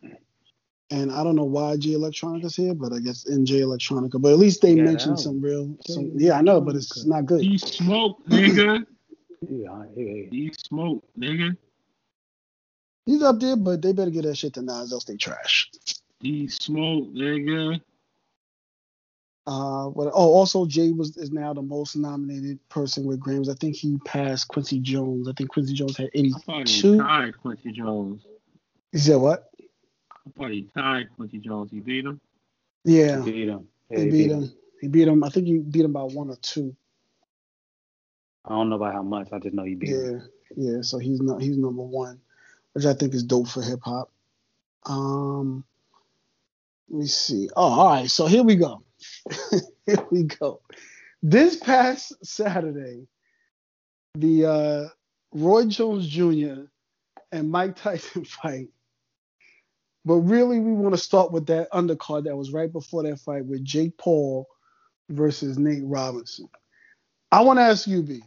and I don't know why Jay Electronica's here, but I guess in J Electronica. But at least they Yeah, mentioned that some real. Some, yeah, I know, but it's not good. D smoke, nigga. Yeah, yeah, D smoke, nigga. He's up there, but they better get that shit to Nas, else they trash. D smoke, nigga. Uh, what? Oh, also Jay was is now the most nominated person with Grammys. I think he passed Quincy Jones. I think Quincy Jones had I thought he 82. tied Quincy Jones. He said what? I thought he tied Quincy Jones. He beat him. Yeah, He Beat him. Yeah, he beat him. He beat him. I think he beat him by one or two. I don't know about how much. I just know he beat him. Yeah, yeah. So he's not he's number one, which I think is dope for hip hop. Um, let me see. Oh, all right. So here we go. *laughs* here we go. This past Saturday, the uh, Roy Jones Jr. and Mike Tyson *laughs* fight. But really, we want to start with that undercard that was right before that fight with Jake Paul versus Nate Robinson. I want to ask you, B.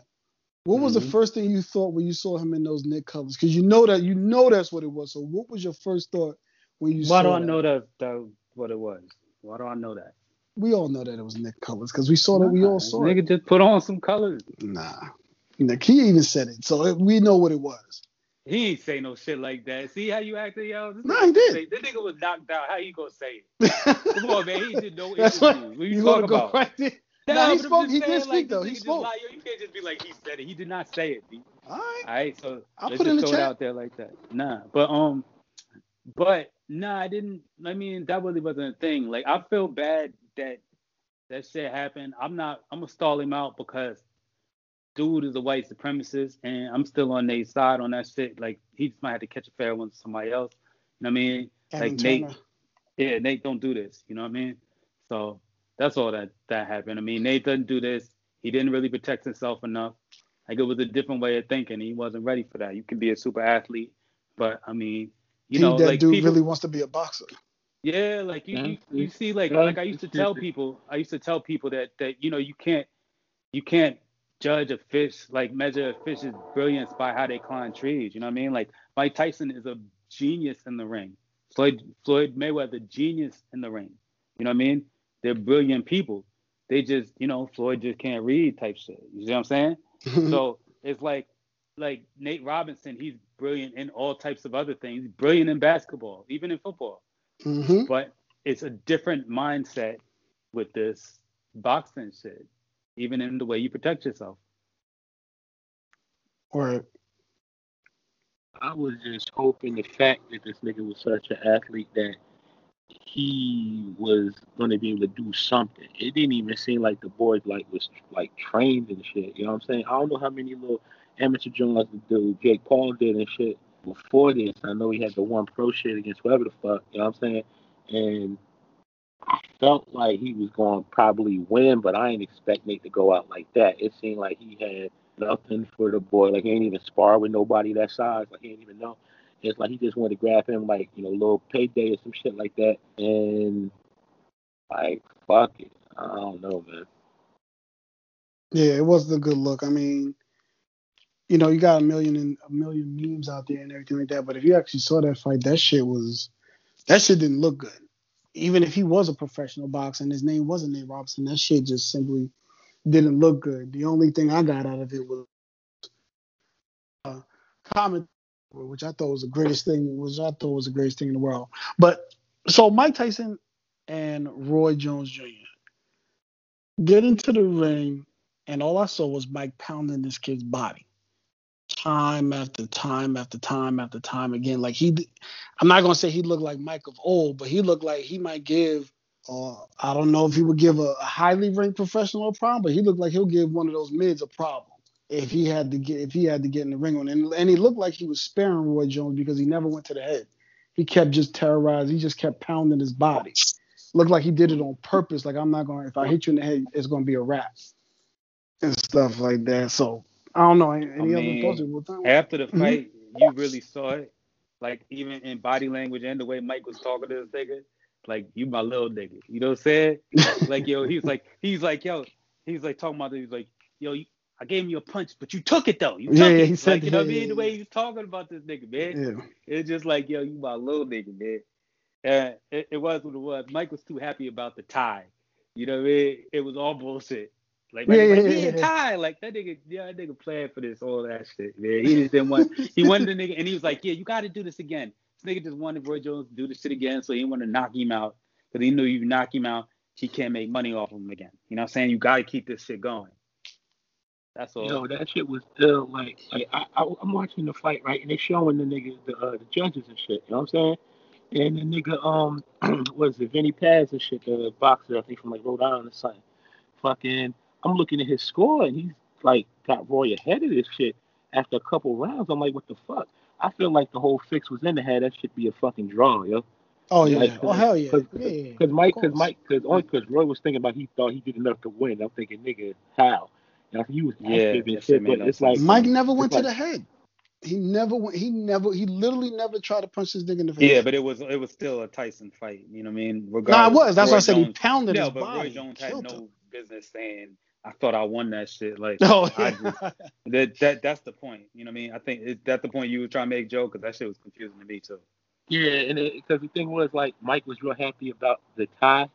What was the Mhm. first thing you thought when you saw him in those Nick covers? Because you know that you know that's what it was. So what was your first thought when you Why saw Why do I that? know that, that what it was? Why do I know that? We all know that it was Nick covers because we saw that. We all Nah, saw it. Nigga just put on some colors. Nah, Nick, he even said it, so it- we know what it was. He ain't say no shit like that. See how you acted, yo? This No, he did. say- This nigga was knocked out. How you gonna say it? *laughs* Come on, man. He did no That's interviews. what What you you want talking to go about? right there. Nah, Nah, he spoke. He did saying, speak like, though. He spoke. lie. Yo, you can't just be like he said it. He did not say it. B. All right. All right, so I'll let's put it in just the throw it out there like that. Nah, but um, but nah, I didn't. I mean, that really wasn't a thing. Like, I feel bad that that shit happened. I'm not. I'm gonna stall him out because dude is a white supremacist, and I'm still on their side on that shit. Like, he just might have to catch a fair one to somebody else. You know what I mean? Evan like Nate, yeah, Nate don't do this. You know what I mean? So that's all that that happened. I mean, Nate doesn't do this. He didn't really protect himself enough. Like it was a different way of thinking. He wasn't ready for that. You can be a super athlete, but I mean, you He- know, that like dude people, really wants to be a boxer. Yeah, like you, you, you see, like like I used to tell people, I used to tell people that that you know you can't you can't judge a fish like measure a fish's brilliance by how they climb trees. You know what I mean? Like Mike Tyson is a genius in the ring. Floyd Floyd Mayweather genius in the ring. You know what I mean? They're brilliant people. They just you know Floyd just can't read type shit. You see what I'm saying? *laughs* so it's like like Nate Robinson, he's brilliant in all types of other things. He's brilliant in basketball, even in football. Hmm But it's a different mindset with this boxing shit, even in the way you protect yourself. Or I was just hoping the fact that this nigga was such an athlete that he was gonna be able to do something. It didn't even seem like the boy like was like trained and shit. You know what I'm saying? I don't know how many little amateur joints do Jake Paul did and shit before this. I know he had the one pro shit against whoever the fuck. You know what I'm saying? And I felt like he was going to probably win, but I didn't expect Nate to go out like that. It seemed like he had nothing for the boy. Like he ain't even spar with nobody that size. Like he didn't even know. It's like he just wanted to grab him like, you know, a little payday or some shit like that. And like, fuck it. I don't know, man. Yeah, it was the good look. I mean, you know, you got a million and a million memes out there and everything like that. But if you actually saw that fight, that shit was that shit didn't look good. Even if he was a professional boxer and his name wasn't Nate Robinson, that shit just simply didn't look good. The only thing I got out of it was uh, comment, which I thought was the greatest thing, which I thought was the greatest thing in the world. But so Mike Tyson and Roy Jones Jr. get into the ring, and all I saw was Mike pounding this kid's body time after time after time after time again. Like he, I'm not gonna say he looked like Mike of old, but he looked like he might give. Uh, I don't know if he would give a, a highly ranked professional a problem, but he looked like he'll give one of those mids a problem if he had to get if he had to get in the ring on. And, and he looked like he was sparing Roy Jones because he never went to the head. He kept just terrorizing. He just kept pounding his body. Looked like he did it on purpose. Like I'm not going. to If I hit you in the head, it's going to be a wrap and stuff like that. So I don't know. Any I mean, other thoughts? After the fight, mm-hmm. you really saw it. Like even in body language and the way Mike was talking to this nigga, like you my little nigga. You know what I'm saying? *laughs* like yo, he's like he's like yo, he's like talking about he's like yo, you, I gave you a punch, but you took it though. You took Yeah, it. he said like, you know what I mean? yeah, The way he was talking about this nigga, man. Yeah. It's just like yo, you my little nigga, man. And it, it was what it was. Mike was too happy about the tie. You know what I mean? It was all bullshit. Like, Yeah, yeah, like, yeah, he yeah, ain't yeah. tied. Like that nigga, yeah, that nigga playing for this, all that shit, man. He just didn't want. He *laughs* wanted the nigga, and he was like, yeah, you got to do this again. This nigga just wanted Roy Jones to do this shit again, so he wanted to knock him out because he knew you knock him out, he can't make money off of him again. You know what I'm saying? You got to keep this shit going. That's all. Yo, that shit was still Like, like I, I, I'm watching the fight, right, and they showing the niggas, the, uh, the judges and shit. You know what I'm saying? And the nigga, um, *clears throat* was it Vinny Paz and shit, the boxer, I think from like Rhode Island or something. Fucking, I'm looking at his score, and he's like got Roy ahead of this shit after a couple rounds. I'm like, what the fuck? I feel like the whole fix was in the head. That should be a fucking draw, yo. Oh yeah. Like, oh hell yeah. Cause, yeah, yeah, Cause Mike, cause. Mike, cause only cause Roy was thinking about he thought he did enough to win. I'm thinking, nigga, how? You he was Yeah, active and shit shit, but it's like sense. Mike never it's went like- to the head. He never went. He never. He literally never tried to punch this nigga in the face. Yeah, but it was it was still a Tyson fight. You know what I mean? no, it was. That's why I Roy said he pounded No, his but body. Roy Jones had no him. business saying, "I thought I won that shit." Like Oh I just- that that that's the point. You know what I mean? I think it, that's the point you were trying to make, Joe, because that shit was confusing to me too. Yeah, and because the thing was like Mike was real happy about the tie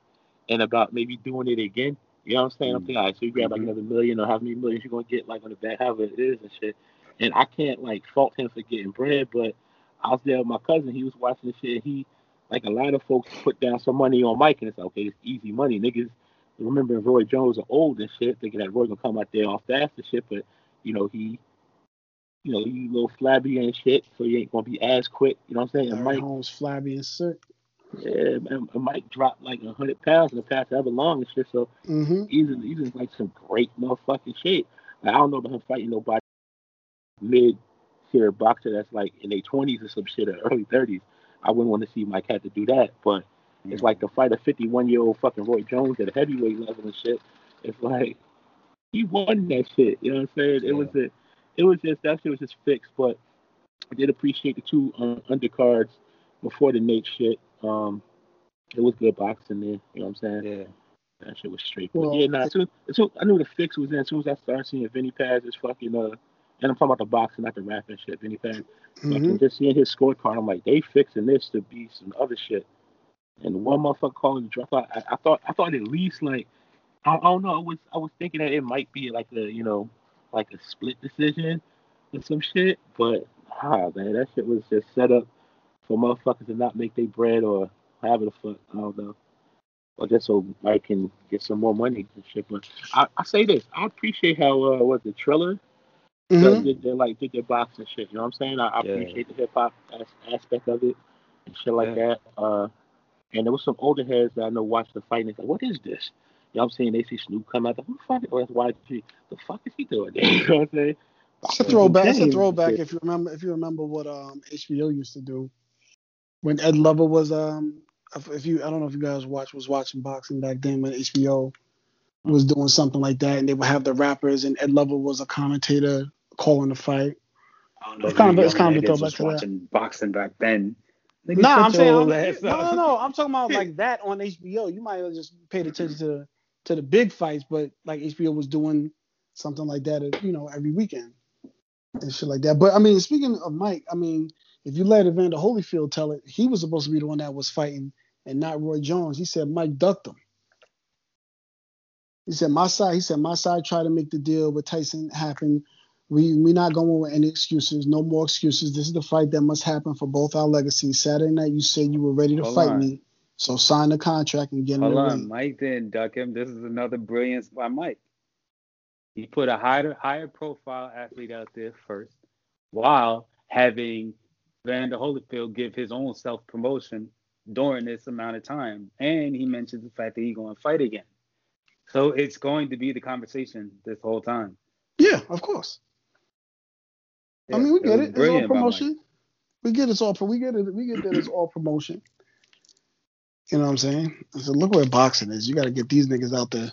and about maybe doing it again. You know what I'm saying? I'm Mhm. thinking, all right, so you grab like Mhm. another million or how many millions you're gonna get like on the back, however it is and shit. And I can't like fault him for getting bread, but I was there with my cousin. He was watching the shit. He like a lot of folks *laughs* put down some money on Mike, and it's like, okay, it's easy money. Niggas remember Roy Jones are old and shit, thinking that Roy gonna come out there off fast and shit, but you know he. You know, he a little flabby and shit, so he ain't gonna be as quick. You know what I'm saying? And Mike, Holmes flabby and sick. yeah, man, Mike dropped like a hundred pounds in the past ever long and shit. So Mm-hmm. he's in, he's in like some great motherfucking shape. Like, I don't know about him fighting nobody mid tier boxer that's like in their twenties or some shit or early thirties. I wouldn't want to see Mike have to do that. But it's like to fight a fifty one year old fucking Roy Jones at a heavyweight level and shit. It's like he won that shit. You know what I'm saying? It was a it was just that shit was just fixed. But I did appreciate the two um, undercards before the Nate shit. Um, it was good boxing there. You know what I'm saying? Yeah. That shit was straight. Well, but yeah, nah, as soon, as soon, I knew the fix was in. As soon as I started seeing Vinny Paz is fucking uh, and I'm talking about the boxing, not the rapping shit. Vinny Paz, Mm-hmm. fucking just seeing his scorecard, I'm like, they fixing this to be some other shit. And one motherfucker calling the dropout, I, I thought, I thought at least like, I, I don't know, I was, I was thinking that it might be like a, you know, like a split decision or some shit, but ah man, that shit was just set up for motherfuckers to not make their bread or however the fuck, I don't know. Or just so I can get some more money and shit. But I, I say this, I appreciate how uh was the Triller Mhm. So did their like did their boxing shit. You know what I'm saying? I, I Yeah. appreciate the hip hop as- aspect of it and shit like Yeah. that. Uh, and there was some older heads that I know watched the fight and it's like, what is this? You know what I'm saying? They see Snoop come out, like, who the fuck? Or that's YG. The fuck is he doing? there? *laughs* You know what I'm saying? It's a throwback. It's a throwback if you remember. If you remember what um HBO used to do when Ed Lover was um. If if you, I don't know if you guys watch was watching boxing back then when HBO was doing something like that, and they would have the rappers, and Ed Lover was a commentator calling the fight. I don't know It's if kind you of- it's young kind of a throwback was to that. watching boxing back then. Nigga, No, I'm saying I'm, no, no, no. I'm talking about like *laughs* that on HBO. You might have just paid attention to to the big fights, but like HBO was doing something like that, you know, every weekend and shit like that. But I mean, speaking of Mike, I mean, if you let Evander Holyfield tell it, he was supposed to be the one that was fighting and not Roy Jones. He said Mike ducked him. He said my side. He said my side tried to make the deal with Tyson happen. We we not going with any excuses. No more excuses. This is the fight that must happen for both our legacies. Saturday night, you said you were ready to Hold fight on. me, so sign the contract and get in Hold the on, ring. Mike didn't duck him. This is another brilliance by Mike. He put a higher higher profile athlete out there first, while having Vander Holyfield give his own self promotion during this amount of time, and he mentions the fact that he's going to fight again. So it's going to be the conversation this whole time. Yeah, of course. I mean, we get was it. It's all brilliant by Mike. promotion. We get it's all. We get it. We get that it's all promotion. You know what I'm saying? I said, look where boxing is. You got to get these niggas out there.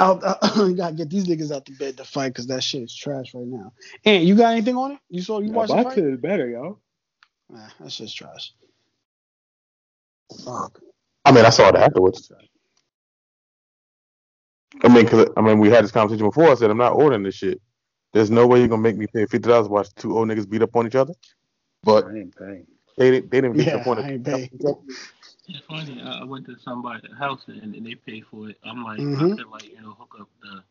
Out, *laughs* you gotta get these niggas out the bed to fight because that shit is trash right now. And you got anything on it? You saw you watched the fight? is better, yo. Nah, that shit's trash. Fuck. I mean, I saw it afterwards. I mean, cause I mean, we had this conversation before. I said I'm not ordering this shit. There's no way you're gonna make me pay fifty dollars to watch two old niggas beat up on each other. But I ain't paying. they didn't. They didn't get to Yeah, the point I ain't paying. It's funny. I I went to somebody's house and, and they pay for it. I'm like, Mhm. I could like you know hook up the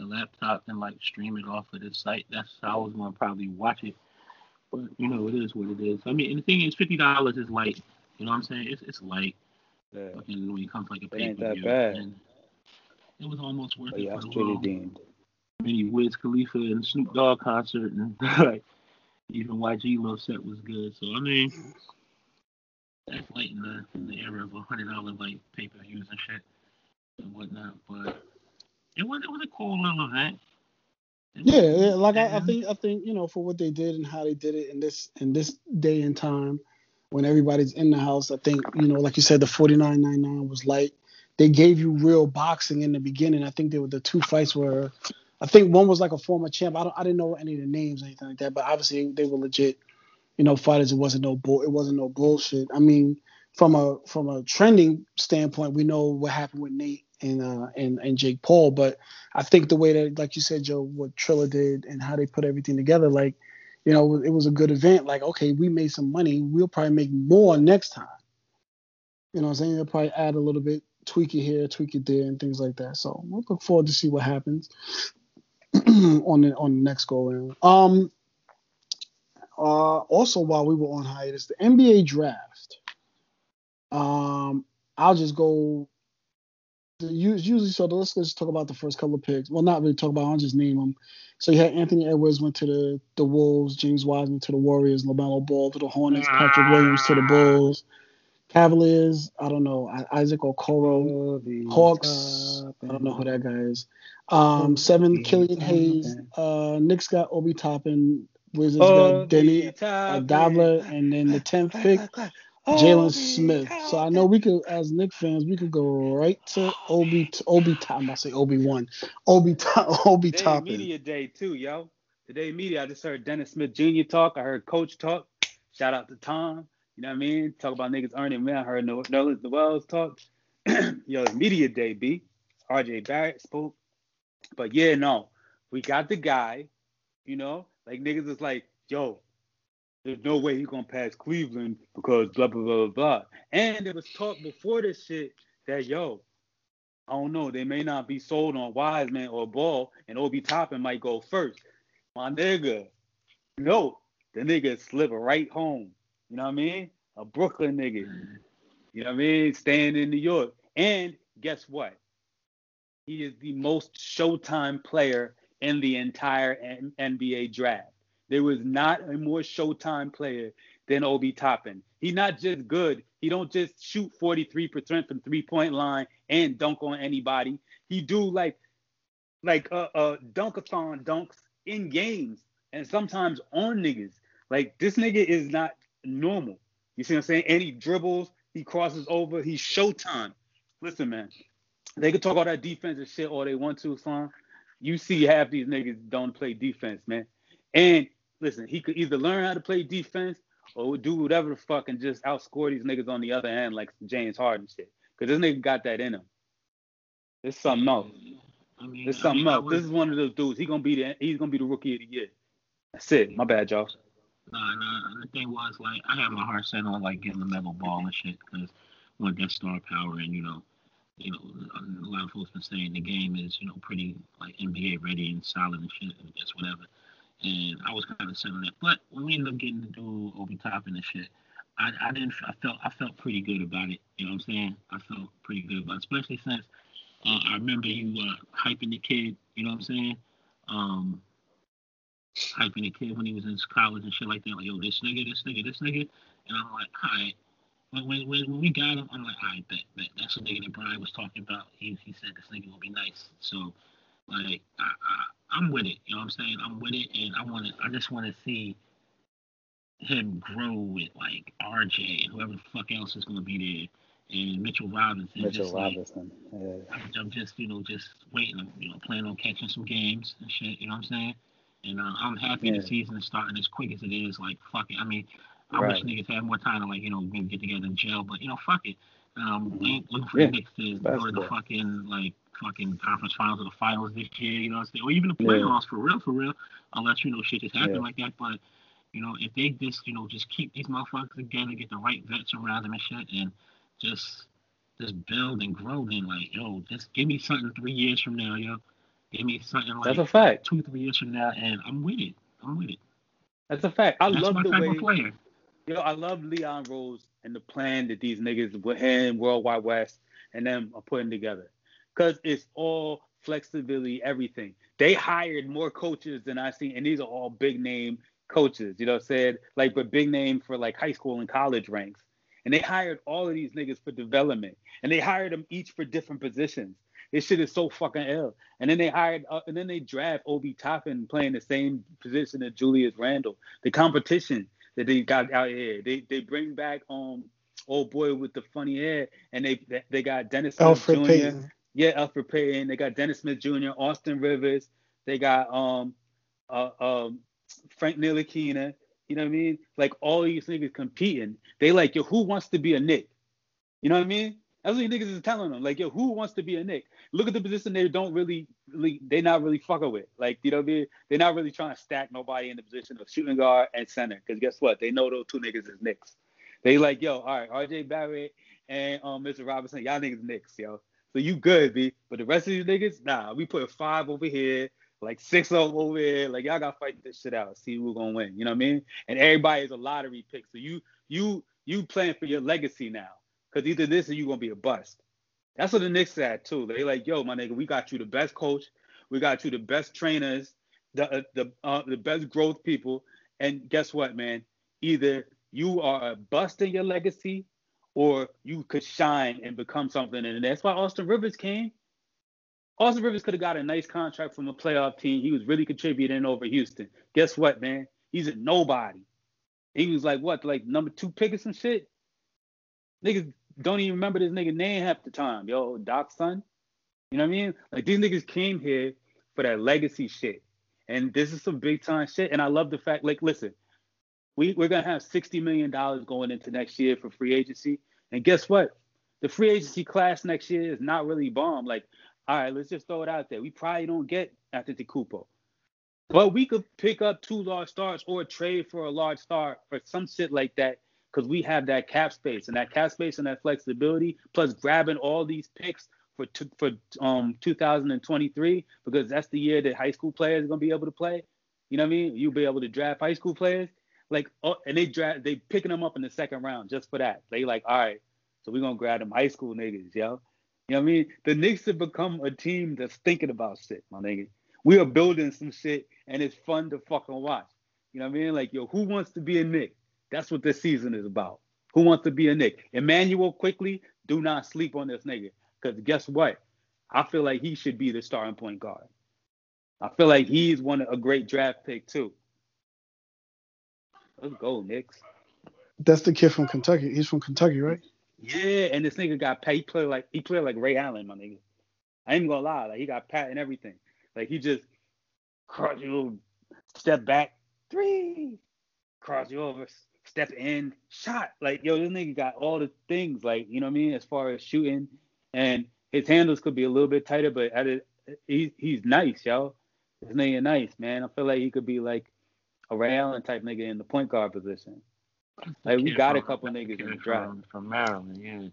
the laptop and like stream it off of this site. That's how I was gonna probably watch it. But you know, it is what it is. I mean, and the thing is, fifty dollars is light. You know what I'm saying? It's it's light. Yeah. Fucking when it comes to like a It pay ain't per that view. bad. It was almost worth But it yeah, for it's the truly little deemed. Mini Wiz Khalifa and Snoop Dogg concert and *laughs* like even YG little set was good. So I mean, that's light in the in the era of a hundred dollar like pay per views and shit and whatnot. But it was it was a cool little event. Yeah, yeah, like I, I think I think you know for what they did and how they did it in this in this day and time when everybody's in the house, I think you know like you said the forty nine ninety nine was light. They gave you real boxing in the beginning. I think they were the two fights were, I think one was like a former champ. I don't I didn't know any of the names or anything like that, but obviously they were legit, you know, fighters. It wasn't no bull. It wasn't no bullshit. I mean, from a from a trending standpoint, we know what happened with Nate and uh and and Jake Paul, but I think the way that, like you said, Joe, what Triller did and how they put everything together, like, you know, it was a good event. Like, okay, we made some money. We'll probably make more next time. You know what I'm saying? They'll probably add a little bit, tweak it here, tweak it there, and things like that. So we'll look forward to see what happens *clears throat* on the on the next go around. Um uh also while we were on hiatus, the NBA draft. Um I'll just go usually so let's let's talk about the first couple of picks. Well, not really talk about. I'll just name them. So you had Anthony Edwards went to the the Wolves, James Wiseman to the Warriors, LaMelo Ball to the Hornets, Patrick Williams to the Bulls, Cavaliers. I don't know Isaac Okoro, Hawks. I don't know who that guy is. Um, seven Killian Hayes. Uh, Knicks got Obi Toppin. Wizards got Denny Gobler, and then the tenth pick Jalen Smith. So I know we could, as Knick fans, we could go right to Obi to Obi Top. I say Obi one, Obi Top, *laughs* Obi Today Toppin. media day too, yo. Today media. I just heard Dennis Smith Jr. talk. I heard Coach talk. Shout out to Tom. You know what I mean? Talk about niggas earning man. I heard No- Nolan Wells talk. *clears throat* yo, it's media day, B. RJ Barrett spoke. But yeah, no, we got the guy. You know, like niggas is like, yo, there's no way he's gonna pass Cleveland because blah blah blah blah. And it was talk before this shit that yo, I don't know, they may not be sold on Wiseman or Ball, and Obi Toppin might go first. My nigga, no, the nigga slip right home. You know what I mean? A Brooklyn nigga. You know what I mean? Staying in New York. And guess what? He is the most Showtime player in the entire N- NBA draft. There was not a more Showtime player than Obi Toppin. He not just good. He don't just shoot 43% from three point line and dunk on anybody. He do like like uh, uh dunkathon dunks in games and sometimes on niggas. Like this nigga is not normal. You see what I'm saying? And he dribbles, he crosses over, he's showtime. Listen, man, they can talk all that defensive shit all they want to, son. You see half these niggas don't play defense, man. And listen, he could either learn how to play defense or do whatever the fuck and just outscore these niggas on the other end like James Harden shit. Cause this nigga got that in him. It's something else. I mean, I something mean, else. was- This is one of those dudes. He gonna be the he's gonna be the rookie of the year. That's it. My bad, y'all. Nah, nah. and The thing was, like, I had my heart set on like getting the Melo Ball and shit because I want that star power, and you know, you know, a lot of folks been saying the game is, you know, pretty like NBA ready and solid and shit, and just whatever. And I was kind of set on that, but when we ended up getting to do Obi Toppin and the shit, I, I didn't. I felt I felt pretty good about it. You know what I'm saying? I felt pretty good about, it, especially since uh, I remember you uh, hyping the kid. You know what I'm saying? Um, hyping the kid when he was in college and shit like that. Like, yo, this nigga, this nigga, this nigga. And I'm like, all right. When, when, when when we got him, I'm like, all right, bet, bet. That's the nigga that Brian was talking about. He, he said this nigga will be nice. So, like, I, I, I'm with it. You know what I'm saying? I'm with it. And I want to, I just want to see him grow with, like, RJ and whoever the fuck else is going to be there. And Mitchell Robinson. Mitchell just, like, Robinson. Yeah. I'm, I'm just, you know, just waiting, you know, planning on catching some games and shit. You know what I'm saying? And uh, I'm happy Yeah. the season is starting as quick as it is. Like, fuck it. I mean, I Right. wish niggas had more time to, like, you know, maybe get together in jail, but, you know, fuck it. Um, we ain't looking for Yeah. the Knicks to go to the fucking, like, fucking conference finals or the finals this year, you know what I'm saying? Or even the Yeah. playoffs for real, for real, unless, you know, shit just happen Yeah. like that. But, you know, if they just, you know, just keep these motherfuckers together, get the right vets around them and shit, and just just build and grow, then like, yo, just give me something three years from now, yo. Give me something like That's a fact. two, three years from now, and I'm with it. I'm with it. That's a fact. I That's love my the way player. Yo, I love Leon Rose and the plan that these niggas with him, World Wide Wes, and them are putting together. Cause it's all flexibility, everything. They hired more coaches than I've seen, and these are all big name coaches. You know what I'm saying? Like, but big name for like high school and college ranks. And they hired all of these niggas for development, and they hired them each for different positions. This shit is so fucking ill. And then they hired, uh, and then they draft Obi Toppin playing the same position as Julius Randle. The competition that they got out here. They they bring back um old boy with the funny hair, and they they, got Dennis Smith Elfrid Jr. Payton. Yeah, Elfrid Payton. They got Dennis Smith Jr., Austin Rivers. They got um uh um Frank Ntilikina. You know what I mean? Like all these niggas competing. They like yo, who wants to be a Knick? You know what I mean? That's what these niggas is telling them. Like yo, who wants to be a Knick? Look at the position they don't really, really they not really fucking with. Like you know mean? They're not really trying to stack nobody in the position of shooting guard and center. Because guess what? They know those two niggas is Knicks. They like yo, all right, RJ Barrett and um Mr. Robinson, y'all niggas Knicks, yo. So you good, B. But the rest of these niggas, nah, we put five over here, like six over here. Like y'all gotta fight this shit out, see who's gonna win. You know what I mean? And everybody is a lottery pick. So you you you playing for your legacy now. Cause either this or you gonna be a bust. That's what the Knicks said too. They like, yo, my nigga, we got you the best coach, we got you the best trainers, the uh, the uh, the best growth people, and guess what, man? Either you are a bust in your legacy, or you could shine and become something. And that's why Austin Rivers came. Austin Rivers could have got a nice contract from a playoff team. He was really contributing over Houston. Guess what, man? He's a nobody. He was like what, like number two pick or some shit. Niggas don't even remember this nigga name half the time. Yo, Doc's son. You know what I mean? Like these niggas came here for that legacy shit. And this is some big time shit. And I love the fact, like, listen, we, we're gonna have $60 million going into next year for free agency. And guess what? The free agency class next year is not really bomb. Like, all right, let's just throw it out there. We probably don't get Antetokounmpo. But we could pick up two large stars or trade for a large star or some shit like that because we have that cap space and that cap space and that flexibility, plus grabbing all these picks for t- for um 2023 because that's the year that high school players are gonna be able to play. You know what I mean? You'll be able to draft high school players. Like, oh, and they draft, they picking them up in the second round just for that. They like, all right, so we're gonna grab them high school niggas, yo. You know what I mean? The Knicks have become a team that's thinking about shit, my nigga. We are building some shit, and it's fun to fucking watch. You know what I mean? Like, yo, who wants to be a Knick? That's what this season is about. Who wants to be a Knick? Immanuel Quickley, do not sleep on this nigga. Because guess what? I feel like he should be the starting point guard. I feel like he's one a great draft pick too. Let's go, Knicks. That's the kid from Kentucky. He's from Kentucky, right? Yeah, and this nigga got pat. He played like he played like Ray Allen, my nigga. I ain't gonna lie, like he got pat and everything. Like he just cross you, step back, three, cross you over, step in, shot. Like yo, this nigga got all the things. Like you know what I mean, as far as shooting, and his handles could be a little bit tighter, but at it, he, he's nice, yo. This nigga nice, man. I feel like he could be like a Ray Allen type nigga in the point guard position. Like we got a couple niggas in the draft. From, from Maryland, yeah.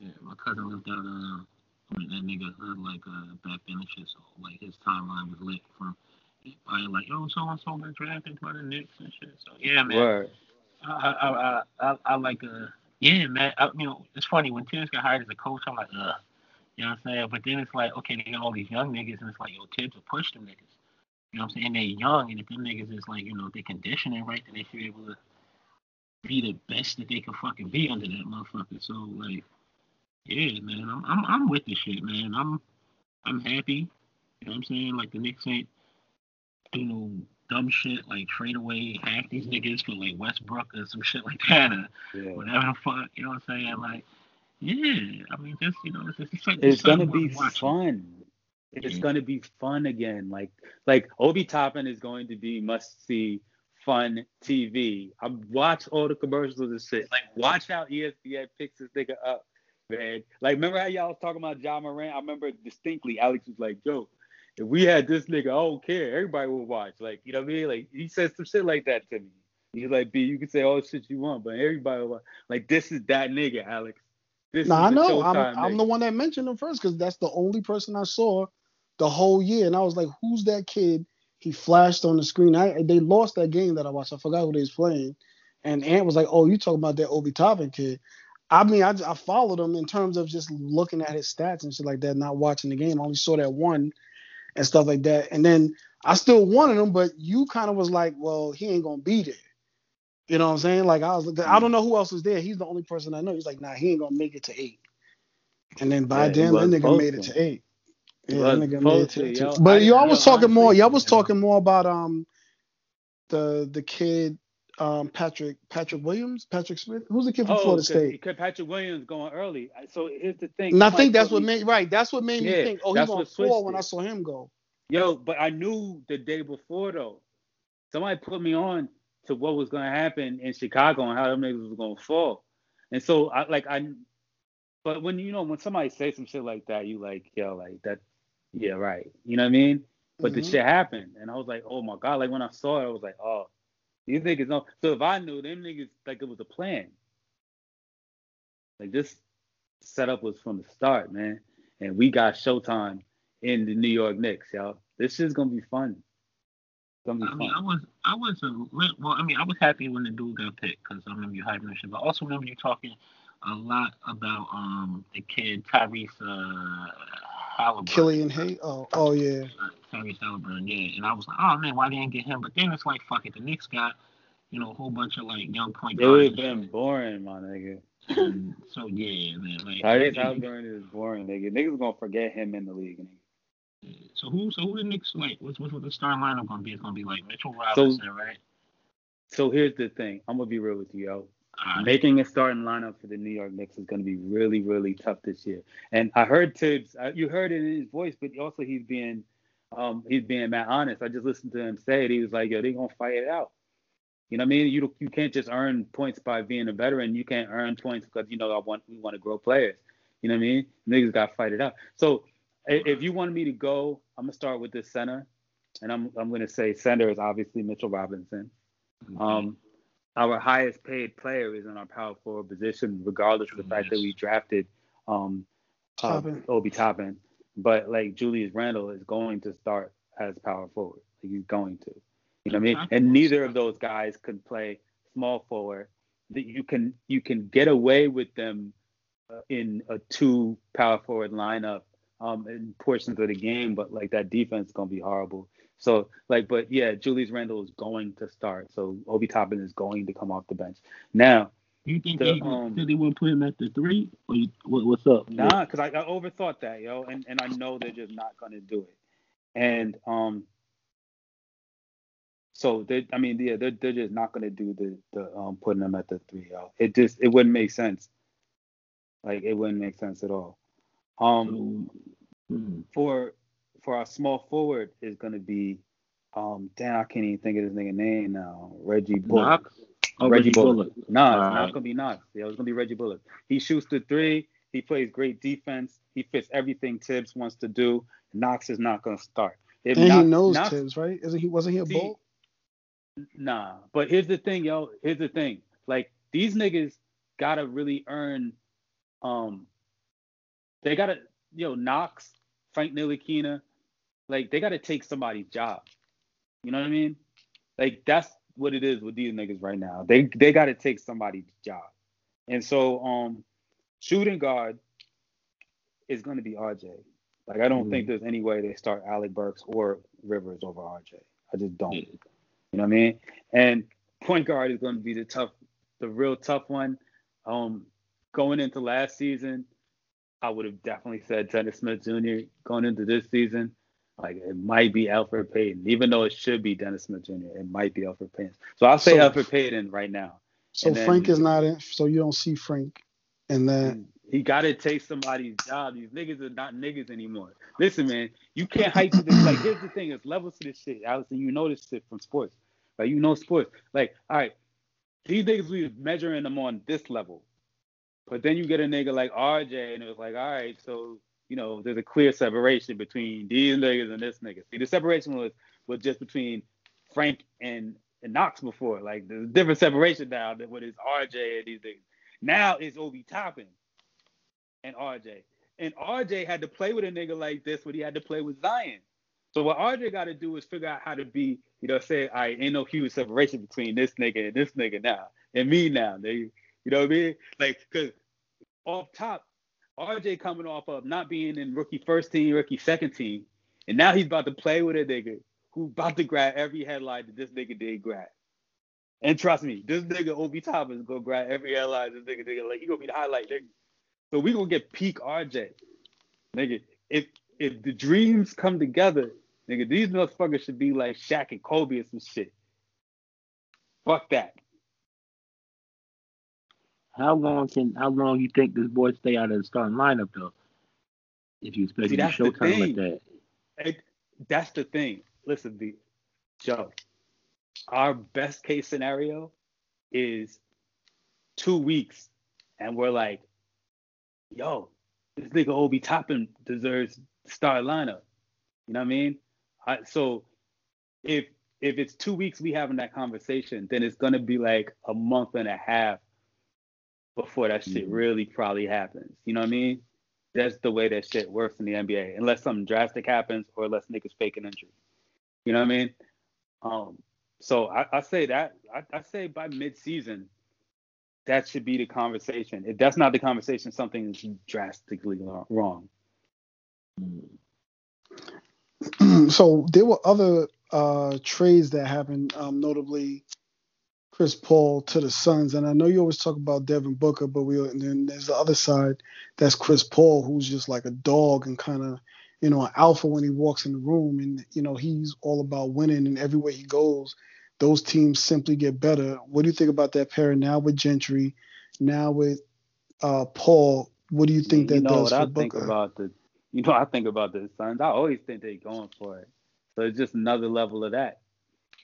Yeah, my cousin lived out. Uh, I mean, that nigga heard like uh, back then and shit. So like his timeline was lit from I like, oh, so and so got drafted by the Knicks and shit. So yeah, man. Word. I I I, I, I like uh yeah, man. I, you know, it's funny when Tibbs got hired as a coach. I'm like, uh, you know what I'm saying? But then it's like, okay, they got all these young niggas, and it's like, yo, Tibbs will push them niggas. You know what I'm saying? They're young, and if them niggas is like, you know, they conditioning right, then they should be able to be the best that they can fucking be under that motherfucker. So like, yeah, man, I'm I'm, I'm with this shit, man. I'm I'm happy. You know what I'm saying? Like the Knicks ain't do no dumb shit like trade away half these niggas for like Westbrook or some shit like that or Yeah. whatever the fuck. You know what I'm saying? Like, yeah, I mean, just you know, it's, it's, it's, It's gonna be watching. fun. It's Yeah. gonna be fun again. Like like Obi Toppin is going to be must see fun TV. I watch all the commercials and shit. Like watch how ESPN picks this nigga up, man. Like remember how y'all was talking about Ja Morant? I remember distinctly. Alex was like, "Yo, if we had this nigga, I don't care. Everybody would watch." Like you know what I mean? Like he said some shit like that to me. He's like, "B, you can say all the shit you want, but everybody will watch." Like this is that nigga, Alex. This No, I know. I'm, Showtime I'm the one that mentioned him first because that's the only person I saw the whole year, and I was like, "Who's that kid?" He flashed on the screen. I they lost that game that I watched. I forgot who they was playing, and Ant was like, "Oh, you talking about that Obi Toppin kid?" I mean, I, I followed him in terms of just looking at his stats and shit like that, not watching the game. I only saw that one and stuff like that, and then I still wanted him, but you kind of was like, "Well, he ain't gonna be there." You know what I'm saying? Like I was, like, I don't know who else was there. He's the only person I know. He's like, "Nah, he ain't gonna make it to eight. And then by Yeah, then, that nigga made it to. eight. Yeah, that nigga made it to, to, to- yo. I But y'all was talking more. Y'all was talking more about um the the kid um Patrick Patrick Williams, Patrick Smith. Who's the kid from Oh, Florida State? because Patrick Williams going early. So here's the thing. And I think that's what made right. That's what made me Yeah, think. Oh, he's what four when. I saw him go. Yo, but I knew the day before though. Somebody put me on to what was gonna happen in Chicago and how them niggas was gonna fall. And so I like I but when you know when somebody says some shit like that, you like, yo, like that yeah, right. You know what I mean? But the Mhm. shit happened and I was like, oh my God. Like when I saw it, I was like, oh, these niggas know. So if I knew them niggas like it was a plan. Like this setup was from the start, man. And we got Showtime in the New York Knicks, y'all. This is gonna be fun. Gonna be I fun. mean, I was, I was, a, well, I mean, I was happy when the dude got picked because I remember you hyping shit. But I also remember you talking a lot about um the kid Tyrese uh, Halliburton. Killian Hayes. Oh, oh yeah. Tyrese Halliburton, yeah. And I was like, oh man, why didn't get him? But then it's like, fuck it, the Knicks got, you know, a whole bunch of like young point It would guards. have and been boring, my nigga. And so yeah, man. Like, Tyrese Halliburton is boring, nigga. Niggas gonna forget him in the league. Nigga. So who, so who the Knicks like? What's what's what the starting lineup gonna be? It's gonna be like Mitchell Robinson, right? So here's the thing. I'm gonna be real with you, yo. Making a starting lineup for the New York Knicks is going to be really, really tough this year. And I heard Tibbs. uh, You heard it in his voice, but also he's being, um, he's being mad honest. I just listened to him say it. He was like, "Yo, they gonna fight it out." You know what I mean? You you can't just earn points by being a veteran. You can't earn points because you know I want we want to grow players. You know what I mean? Niggas got to fight it out. So i- if you wanted me to go, I'm gonna start with this center, and I'm I'm gonna say center is obviously Mitchell Robinson. Um, our highest paid player is in our power forward position, regardless of the fact that we drafted um, uh, Toppin. Obi Toppin. But like Julius Randle is going to start as power forward. Like, he's going to. You know what I mean? And neither of those guys could play small forward. That you can you can get away with them uh, in a two power forward lineup um, in portions of the game, but like that defense is gonna be horrible. So like, but yeah, Julius Randle is going to start. So Obi Toppin is going to come off the bench. Now, You think The, they, um, they wouldn't put him at the three? Or you, what, what's up? nah, because I, I overthought that, yo, and and I know they're just not gonna do it. And um, so they, I mean, yeah, they're they're just not gonna do the the um putting them at the three, yo. It just it wouldn't make sense. Like it wouldn't make sense at all. Um, Hmm. for for our small forward is gonna be um damn I can't even think of his nigga name now. Reggie Bullock. Knox? Oh, Reggie Bullock. Nah, it's not gonna be Knox. Yeah, it's gonna be Reggie Bullock. He shoots the three. He plays great defense. He fits everything Tibbs wants to do. Knox is not gonna start. If And Knox- he knows Knox- Tibbs, right? Isn't he? Wasn't he a See, bull? Nah, but here's the thing, yo. Here's the thing. Like these niggas gotta really earn. Um, they gotta, yo, Knox, Frank Ntilikina, like they gotta take somebody's job. You know what I mean? Like that's what it is with these niggas right now. They they gotta take somebody's job, and so um, shooting guard is gonna be RJ. Like I don't Mhm. think there's any way they start Alec Burks or Rivers over RJ. I just don't. Yeah. You know what I mean? And point guard is going to be the tough, the real tough one. Um, going into last season, I would have definitely said Dennis Smith Jr. Going into this season, like it might be Elfrid Payton, even though it should be Dennis Smith Jr. It might be Elfrid Payton. So I'll say So- Elfrid Payton right now. So then- Frank is not in. So you don't see Frank in that. And he got to take somebody's job. These niggas are not niggas anymore. Listen, man, you can't hype to this. Like, here's the thing: it's levels to this shit, Allison. You know this shit from sports. Like, you know sports. Like, all right, these niggas we measuring them on this level, but then you get a nigga like RJ, and it was like, all right, so you know, there's a clear separation between these niggas and this nigga. See, the separation was was just between Frank and and Knox before. Like, a different separation now than what is RJ and these niggas. Now it's Obi Toppin and RJ. And RJ had to play with a nigga like this when he had to play with Zion. So what RJ got to do is figure out how to be, you know, say, I ain't no huge separation between this nigga and this nigga now, and me now, nigga. You know what I mean? Like, cause off top, RJ coming off of not being in rookie first team, rookie second team, and now he's about to play with a nigga who about to grab every headline that this nigga did grab. And trust me, this nigga Obi Toppin is gonna grab every headline this nigga nigga like he gonna be the highlight nigga. So we gonna get peak RJ. Nigga, if if the dreams come together, nigga, these motherfuckers should be like Shaq and Kobe or some shit. Fuck that. How long can how long you think this boy stay out of the starting lineup though? If you expect him to the showtime like that. It, that's the thing. Listen, B, Joe. Our best case scenario is two weeks, and we're like, yo, this nigga Obi Toppin deserves star lineup. You know what I mean? I, so if if it's two weeks we having that conversation, then it's gonna be like a month and a half before that shit Mhm. really probably happens. You know what I mean? That's the way that shit works in the NBA, unless something drastic happens or unless niggas fake an injury. You know what I mean? Um, so I, I say that I, I say by mid-season, that should be the conversation. If that's not the conversation, something is drastically wrong. *clears throat* so there were other uh, trades that happened, um, notably Chris Paul to the Suns, and I know you always talk about Devin Booker, but we and then there's the other side that's Chris Paul, who's just like a dog and kind of you know an alpha when he walks in the room, and you know he's all about winning, and everywhere he goes, those teams simply get better. What do you think about that pair now with Gentry, now with uh, Paul? What do you think that you know does what I Booker? think about the you know I think about the Suns. I always think they're going for it. So it's just another level of that.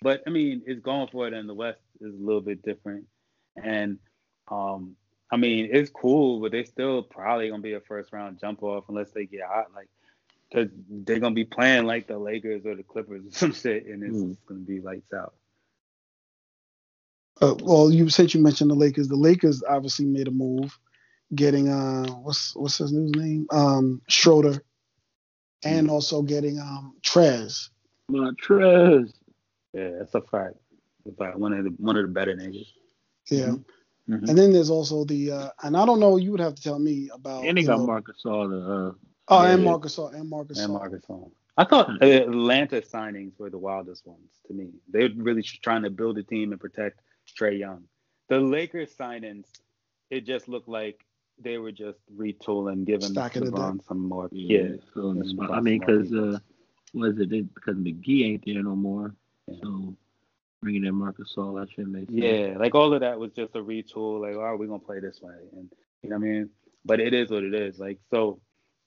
But I mean, it's going for it in the West is a little bit different. And um I mean, it's cool, but they're still probably gonna be a first round jump off unless they get hot, like because they're gonna be playing like the Lakers or the Clippers or *laughs* some shit, and it's Mm. gonna be lights out. Uh, well, you said you mentioned the Lakers. The Lakers obviously made a move, getting uh, what's what's his new name? Um, Schroeder, and also getting um Trez. Montrez. Yeah, that's a fact. It's like one of the one of the better niggas. Yeah, Mhm. and then there's also the uh, and I don't know. You would have to tell me about. And they you got know, Marcus All the uh Oh, Yeah. and Marcus Gasol, and Marcus and Marcus Gasol. I thought Atlanta signings were the wildest ones to me. They're really tr- trying to build a team and protect Trae Young. The Lakers signings, it just looked like they were just retooling, giving Stacking the LeBron some more. Yeah. Yeah, So in the and spot. plus I mean, because uh, was it because McGee ain't there no more? Yeah. So um, bringing in Marcus Gasol, that shit makes sense. Yeah, like all of that was just a retool. Like, oh, we're gonna play this way, and you know what I mean. But it is what it is. Like so,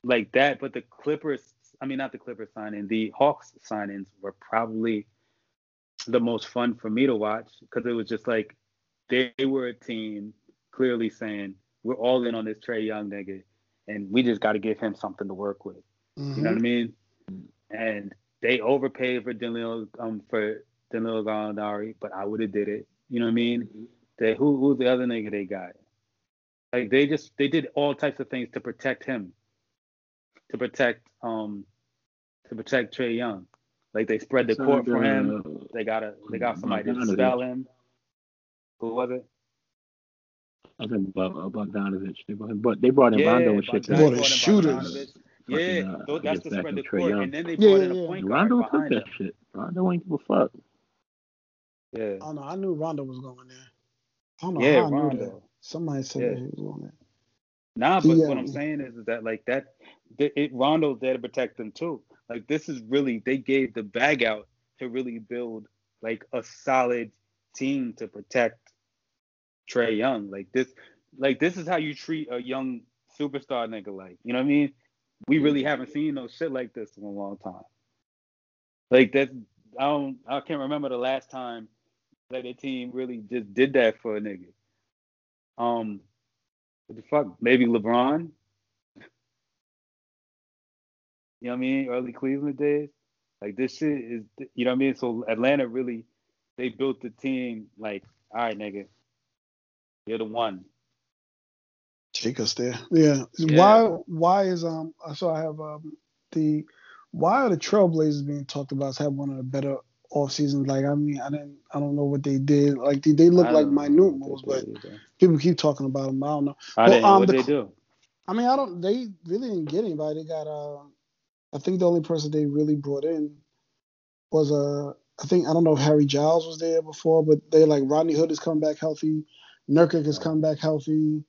like that. But the Clippers, I mean, not the Clippers signing, the Hawks signings were probably the most fun for me to watch because it was just like they were a team clearly saying we're all in on this Trae Young nigga, and we just got to give him something to work with. You know what mm-hmm. I mean? And they overpaid for Danilo um for Danilo Gallinari, but I would have did it. You know what I mean? They who who's the other nigga they got? Like they just they did all types of things to protect him, to protect um to protect Trae Young. Like they spread the So court for the- him. They got a they got somebody to spell him. Who was it? I think talking about uh, Bogdanovich. They brought him, but they brought in Yeah, Rondo and shit. Bogdanovich to- Brought brought in shooters. Bogdanovich. Yeah, Fucking, uh, tho- that's gets to back spread to the court, Young. and then they Yeah, brought in yeah, a yeah. point guard Rondo took that him. shit. Rondo ain't give a fuck. Yeah, Oh no, I knew Rondo was going there. I don't know yeah, how I knew that. Rondo. Somebody said Yeah. that he was going there. Nah, The, but what I'm um, saying is, is that like that, th- it, Rondo's there to protect them too. Like this is really they gave the bag out to really build like a solid team to protect Trae Young. Like this, like this is how you treat a young superstar nigga. Like you know what I mean? We really haven't seen no shit like this in a long time. Like that's I don't I can't remember the last time that a team really just did that for a nigga. Um, what the fuck? Maybe LeBron. You know what I mean? Early Cleveland days. Like this shit is, you know what I mean? So Atlanta really, they built the team like, all right, nigga, you're the one. Take us there. Yeah. Yeah. Why? Why is um? So I have um the why are the Trailblazers being talked about as having one of the better off seasons? Like I mean, I didn't, I don't know what they did. Like they, they look like don't know minute moves, but either. people keep talking about them. I don't know. I Well, didn't know um, what the they do. I mean, I don't. They really didn't get anybody. They got uh, I think the only person they really brought in was uh, I think I don't know if Harry Giles was there before, but they like Rodney Hood has come back healthy, Nurkic has come back healthy.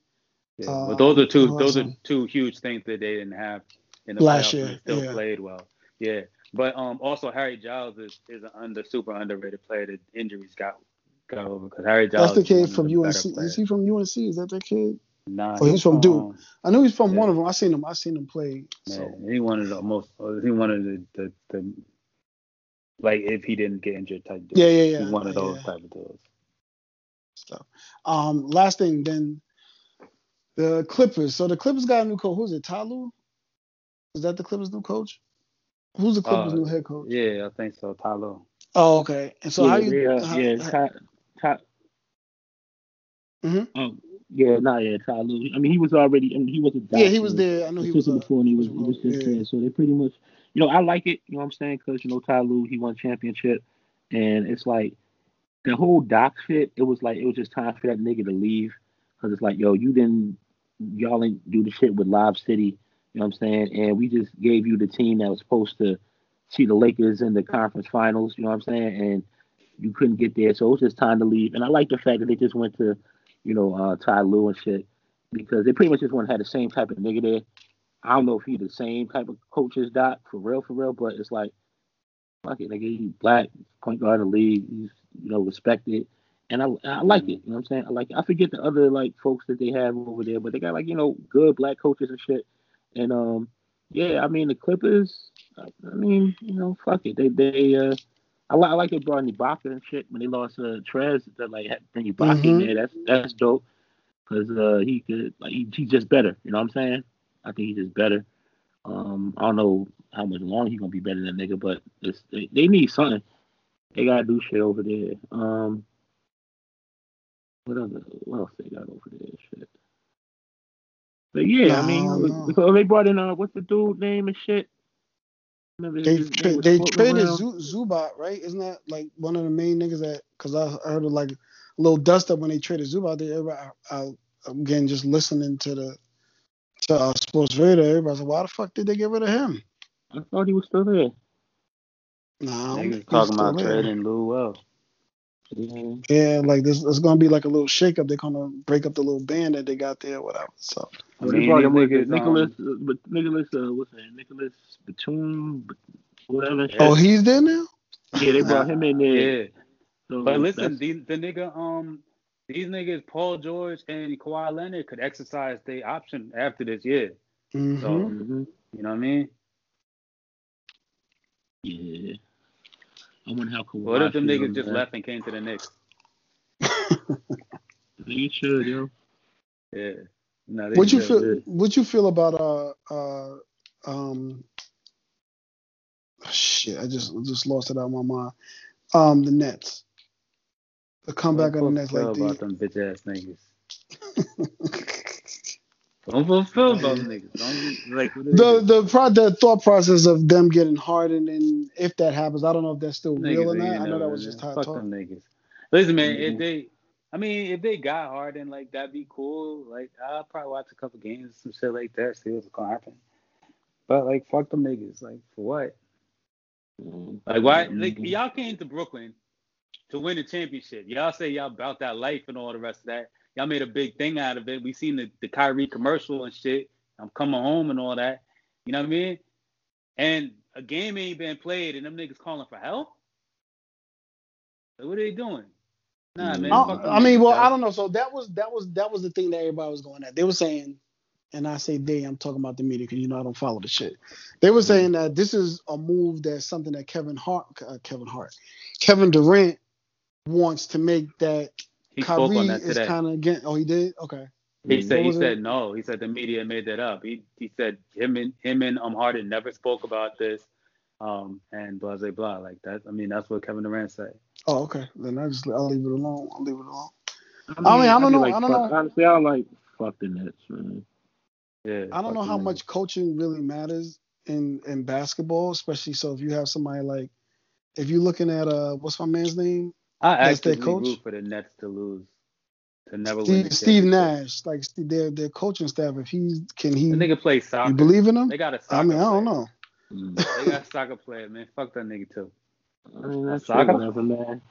Yeah. uh, but those are two, those are two huge things that they didn't have in the Last year, still yeah. played well. Yeah. But um, also Harry Giles is, is an under super underrated player that injuries got got over because Harry Giles. That's the kid from the UNC. Is he from UNC? Is that the kid? Nah, Oh, he's from Duke. um, I knew he's from Yeah. one of them. I seen him. I seen him play. So Man, he one of the most. He one of the, the, the like if he didn't get injured type. Dude. Yeah, yeah, yeah. He's one of those Yeah. type of dudes. So, Um, last thing, then the Clippers. So the Clippers got a new coach. Who's it? Talu? Is that the Clippers' new coach? Who's the Clippers' Uh, new head coach? Yeah, I think so. Tyler. Oh, okay. And so yeah, how you? yeah, how- yeah, how- Ty, Ty, Mhm. oh, yeah, nah, yeah, Ty Lue. I mean, he was already. I mean, he was a yeah, he was there. I know he was. uh, before, and he was, he was just Yeah. there. So they pretty much, you know, I like it. You know what I'm saying? Because you know, Ty Lue, he won championship, and it's like the whole doc shit. It was like it was just time for that nigga to leave, because it's like, yo, you didn't, y'all ain't do the shit with Lob City. You know what I'm saying? And we just gave you the team that was supposed to see the Lakers in the conference finals. You know what I'm saying? And you couldn't get there, so it was just time to leave. And I like the fact that they just went to, you know, uh, Ty Lue and shit because they pretty much just want to have the same type of nigga there. I don't know if he's the same type of coach as Doc for real, for real, but it's like, fuck it, nigga, he's black, point guard in the league, he's you know respected, and I I like it. You know what I'm saying? I like it. I forget the other like folks that they have over there, but they got like you know good black coaches and shit. And um, yeah, I mean the Clippers. I, mean, you know, fuck it, they they uh. I, li- I like they brought in Ibaka and shit when they lost uh, Trez. That like had- bring Ibaka in Mhm. there. That's that's dope because uh, he could like he, he's just better. You know what I'm saying? I think he's just better. Um, I don't know how much longer he's gonna be better than that nigga, but it's, they, they need something. They gotta do shit over there. Um, what other what else they got over there? Shit. But yeah, I mean, I don't know. because they brought in uh, what's the dude name and shit. Remember They tra- they traded around? Zu- Zubac, right? Isn't that like one of the main niggas that? Because I heard of like a little dust up when they traded Zubac. There, everybody, I, I, again, just listening to the to uh, Sports Radio. Everybody's like, why the fuck did they get rid of him? I thought he was still there. Nah, Niggas he's talking still about there. trading Lou Well. Yeah. Yeah, like this, it's gonna be like a little shakeup. They're gonna break up the little band that they got there, whatever. So I mean, they brought him niggas, Nicolas, um, uh, but Nicolas, uh, what's that? Nicolas Batum, whatever. Yeah. oh, he's there now. Yeah, they brought him in there. Yeah, So but listen, that's- these, the nigga, um, these niggas, Paul George and Kawhi Leonard, could exercise their option after this year. Mhm. So Mhm. you know what I mean? Yeah. I wonder how Kawhi What if them niggas just man. left and came to the Knicks? *laughs* They should, yo. Yeah. No, what you should. feel? What you feel about uh uh um? Shit, I just just lost it out of my mind. Um, the Nets. The comeback of the Nets, feel like about the. them bitch ass niggas. *laughs* Don't fulfill feel about them niggas. Don't like what The the pro, the thought process of them getting hardened and if that happens, I don't know if that's still Niggas real or not. I know never- that was just hot fuck talk. them niggas. Listen, man, Mhm. if they, I mean, if they got Harden, like that'd be cool. Like I'll probably watch a couple games, and some shit like that, see what's gonna happen. But like, fuck them niggas. Like for what? Like why? Like Mhm. y'all came to Brooklyn to win a championship. Y'all say y'all about that life and all the rest of that. Y'all made a big thing out of it. We seen the the Kyrie commercial and shit. I'm coming home and all that. You know what I mean? And a game ain't been played, and them niggas calling for help. Like, what are they doing? Nah, man. I, I mean, well. I don't know. So that was that was that was the thing that everybody was going at. They were saying, and I say they, I'm talking about the media because you know I don't follow the shit. They were saying that this is a move that's something that Kevin Hart, uh, Kevin Hart, Kevin Durant wants to make that He spoke on that is today. kind of again. Oh, he did. Okay. He said he was it? said no. He said the media made that up. He he said him and him and um Harden never spoke about this. Um and blah blah blah. Like that. I mean that's what Kevin Durant said. Oh, okay. Then I just I'll leave it alone. I'll leave it alone. I mean, I don't be know, Like, I don't fuck, know. Honestly, I like fuck the Nets, man. Yeah. I don't know how them much coaching really matters in in basketball, especially so if you have somebody like if you're looking at uh what's my man's name? I That's their actually coach? root for the Nets to lose, to never win. Steve, the Steve. Nash, like their their coaching staff. If he can he The nigga plays soccer. you believe in him? They got a soccer. I mean, I don't player. know. Mm. They got a soccer player, man. Fuck that nigga too. I mean, that's Saga? whatever, man.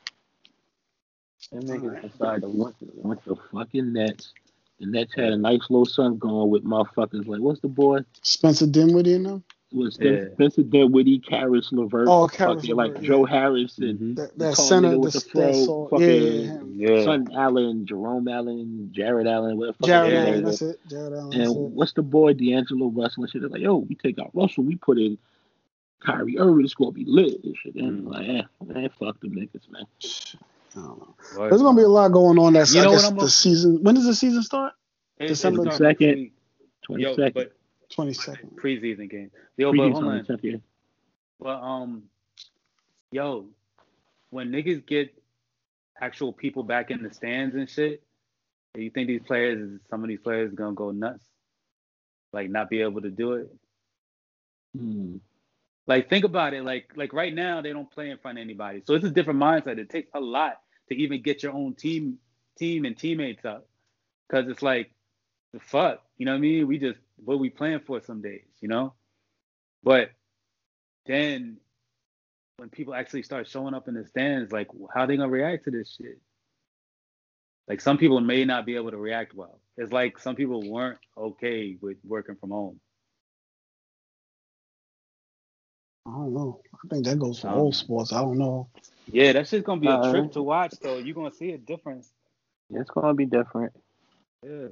Them niggas decided to want, want the fucking Nets. The Nets had a nice little son going with motherfuckers like, what's the boy? Spencer Dinwiddie and them. Was Yeah. Spencer Dinwiddie, Caris LeVert, Oh, Caris fucking like Joe yeah. Harris and Mhm. That, that center, nigga the, with the that fro, fucking- yeah, yeah. Yeah. Son Allen, Jerome Allen, Jarrett Allen, whatever. Jarrett yeah, Allen, Allen. that's it. Jarrett Allen, that's And it. what's the boy D'Angelo Russell and shit? They're like, yo, we take out Russell, we put in Kyrie Irving, it's gonna be lit and shit. And Mm. like, yeah, man, fuck them niggas, man. I don't know. Word. There's gonna be a lot going on. That's You I know what guess I'm the gonna- season. When does the season start? It- it December 2nd. next week. Twenty Yo, but Twenty second. preseason game. Yo, but hold on. Preseason, But um, yo, when niggas get actual people back in the stands and shit, do you think these players, some of these players, gonna go nuts? Like not be able to do it? Hmm. Like think about it. Like like right now they don't play in front of anybody, so it's a different mindset. It takes a lot to even get your own team team and teammates up, because it's like the fuck, you know what I mean? We just what we playing for some days, you know. But then when people actually start showing up in the stands, like how they gonna react to this shit? Like some people may not be able to react well. It's like some people weren't okay with working from home. I don't know. I think that goes for all sports. I don't know. Yeah, that's just gonna be a Uh, trip to watch though. You're gonna see a difference. It's gonna be different. Yeah.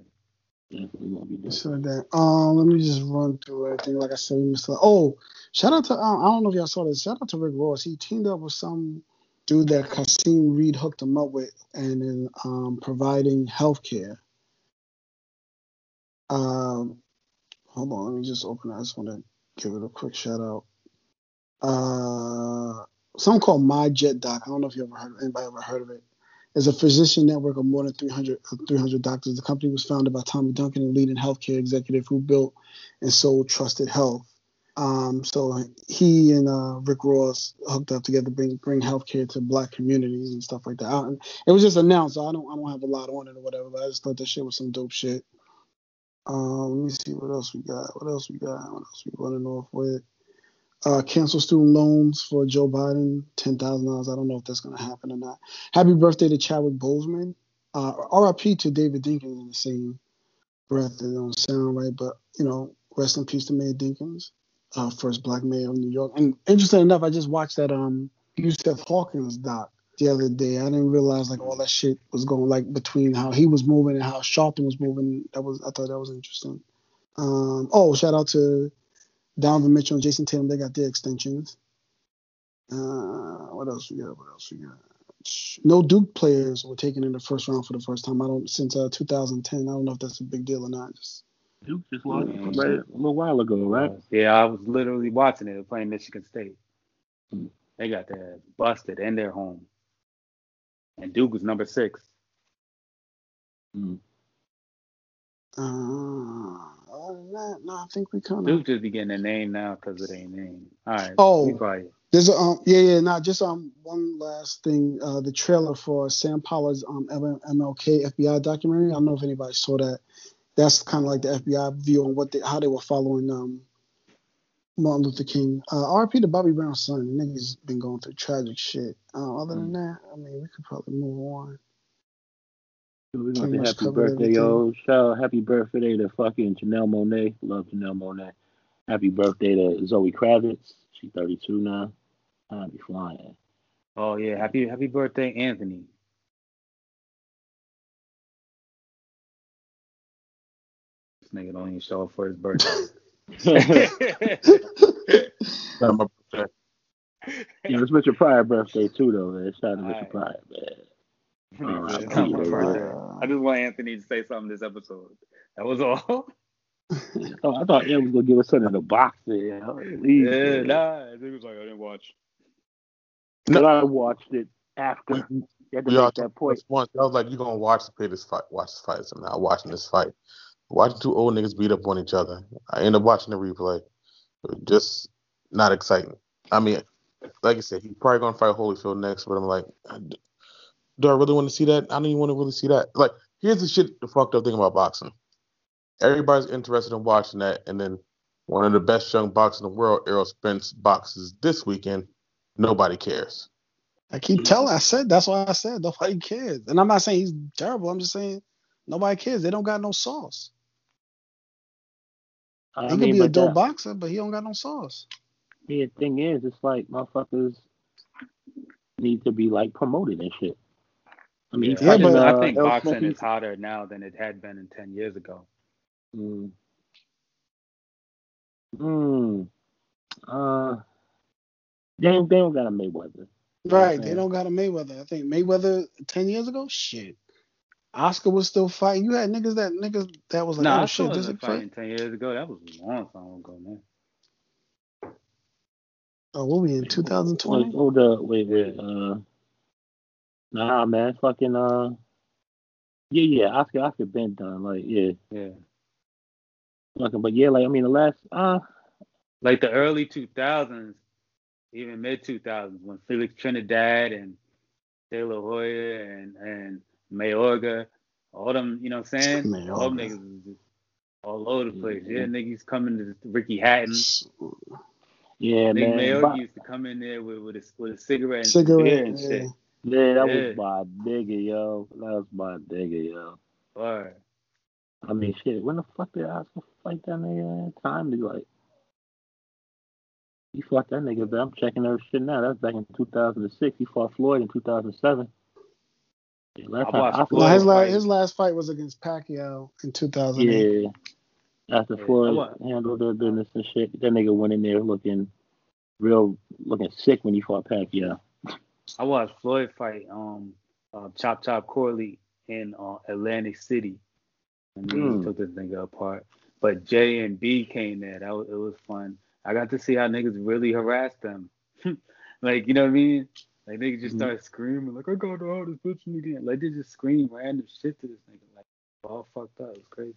Definitely gonna be different. So that um, let me just run through everything. Like I said, we missed. Oh, shout out to um, I don't know if y'all saw this. Shout out to Rick Ross. He teamed up with some dude that Kasim Reed hooked him up with, and in um, providing healthcare. Um, hold on, let me just open. it. I just want to give it a quick shout out. Uh, something called MyJetDoc. I don't know if you ever heard. Anybody ever heard of it? It's a physician network of more than 300, uh, 300 doctors. The company was founded by Tommy Duncan, a leading healthcare executive who built and sold Trusted Health. Um, so he and uh, Rick Ross hooked up together to bring bring healthcare to black communities and stuff like that. I, it was just announced. So I don't I don't have a lot on it or whatever. But I just thought that shit was some dope shit. Um, let me see what else we got. What else we got? What else we running off with? Uh, cancel student loans for Joe Biden, ten thousand dollars. I don't know if that's gonna happen or not. Happy birthday to Chadwick Boseman. Uh, RIP to David Dinkins in the same breath. It don't sound right, but you know, rest in peace to Mayor Dinkins, uh, first black mayor of New York. And interesting enough, I just watched that um Yusef Hawkins doc the other day. I didn't realize like all that shit was going like between how he was moving and how Sharpton was moving. That was I thought that was interesting. Um, oh, shout out to Donovan Mitchell and Jayson Tatum. They got their extensions. Uh, what else we got? What else we got? No Duke players were taken in the first round for the first time. I don't since uh, 2010. I don't know if that's a big deal or not. Just Duke just lost right a little while ago, right? Yeah, I was literally watching it. They're playing Michigan State. They got their busted in their home. And Duke was number six. Mm. uh, other than that, no, I think we kind of. Duke just be getting a name now because of their name. All right. Oh. we probably- There's a um yeah yeah not just um one last thing uh the trailer for Sam Pollard's um MLK FBI documentary. I don't know if anybody saw that. That's kind of like the FBI view on what they how they were following um Martin Luther King. Uh, RP to Bobby Brown's son. The nigga's been going through tragic shit. Uh, other than that, I mean, we could probably move on. We Pretty want to much happy birthday, yo. Shout out happy birthday to fucking Janelle Monáe. Love Janelle Monáe. Happy birthday to Zoe Kravitz. She's 32 now. I'll be flying. Oh yeah, happy happy birthday, Anthony. This nigga don't even show up for his birthday. Not my birthday. Yeah, it's Richard Pryor birthday too, though, man. Shout out to Richard Alright. Pryor, man. It's Alright, not my yeah, birthday. yeah. I just want Anthony to say something this episode. That was all. *laughs* *laughs* Oh, I thought Ed was gonna give us something to box it. Please, yeah, nah. He was like, I didn't watch. But I watched it after. You had to We make that point. once. I was like, you gonna watch the play this fight, watch this fight. So I'm not watching this fight. Watching two old niggas beat up on each other. I end up watching the replay. Just not exciting. I mean, like I said, he's probably gonna fight Holyfield next, but I'm like, do I really want to see that? I don't even want to really see that. Like, here's the shit, the fucked up thing about boxing. Everybody's interested in watching that, and then one of the best young boxers in the world, Errol Spence, boxes this weekend. Nobody cares. I keep telling. I said that's why I said nobody cares. And I'm not saying he's terrible. I'm just saying nobody cares. They don't got no sauce. I He could be a dope that- boxer, but he don't got no sauce. The thing is, it's like motherfuckers need to be like promoted and shit. I mean, Yeah, I, but- just- I uh, think boxing Spence, is hotter now than it had been in ten years ago. Mm. Mm. Uh, they, ain't- they don't got a Mayweather. Right. They don't got a Mayweather. I think Mayweather ten years ago, shit. Oscar was still fighting. You had niggas that niggas that was like, nah, oh I shit, this is fighting ten years ago. That was a long time ago, man. Oh, what we in 2020? hold up, wait, wait, uh, nah, man, fucking, uh, yeah, yeah, Oscar, Oscar been done, like, yeah, Yeah, fucking, but yeah, like, I mean, the last, uh, like the early two thousands, even mid two thousands, when Felix Trinidad and De La Hoya and and Mayorga, all them, you know what I'm saying? All them niggas was just all over the place. Yeah, niggas coming to Ricky Hatton. yeah, Nigga man, Mayorga Bob- used to come in there with with a, with a cigarette and Cigarette, and shit. yeah, that Yeah. was my nigga, yo, that was my nigga, yo. Word. I mean, shit, when the fuck did Oscar fight that nigga? Man? Time to like, he fought that nigga. But I'm checking her shit now. That's back in 2006. He fought Floyd in 2007. Yeah, last I time watched Oscar- No, his last fight. his last fight was against Pacquiao in 2008. Yeah. After Yeah, Floyd wa- handled their business and shit, that nigga went in there looking real, looking sick when he fought Pacquiao. I watched Floyd fight um uh, Chop Chop Corley in uh, Atlantic City, and he Mm. took this nigga apart. But J and B came there. That was, it was fun. I got to see how niggas really harassed them. *laughs* like you know what I mean? Like niggas just Mhm. started screaming like I got the hardest bitch in the game. Like they just scream random shit to this nigga. Like all fucked up. It's crazy.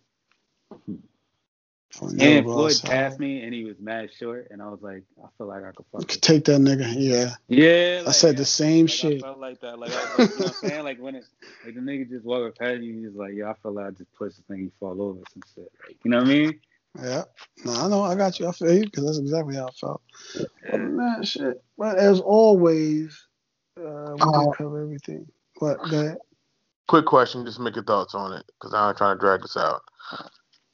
I'll And Floyd outside. passed me, and he was mad short, and I was like, I feel like I could You fuck. could take that nigga. Yeah. Yeah, I said the same like, shit. I felt like that. Like, I, like you know what I'm saying? Like when it, like the nigga just walking past you, he's like, yeah, I feel like I just pushed the thing, he fall over some shit. Like, you know what I mean? Yeah. No, I know. I got you. I feel you because that's exactly how I felt. Other than shit. But as always, uh, we Oh. cover everything. But Go ahead. Quick question, just make your thoughts on it, because I'm trying to drag this out.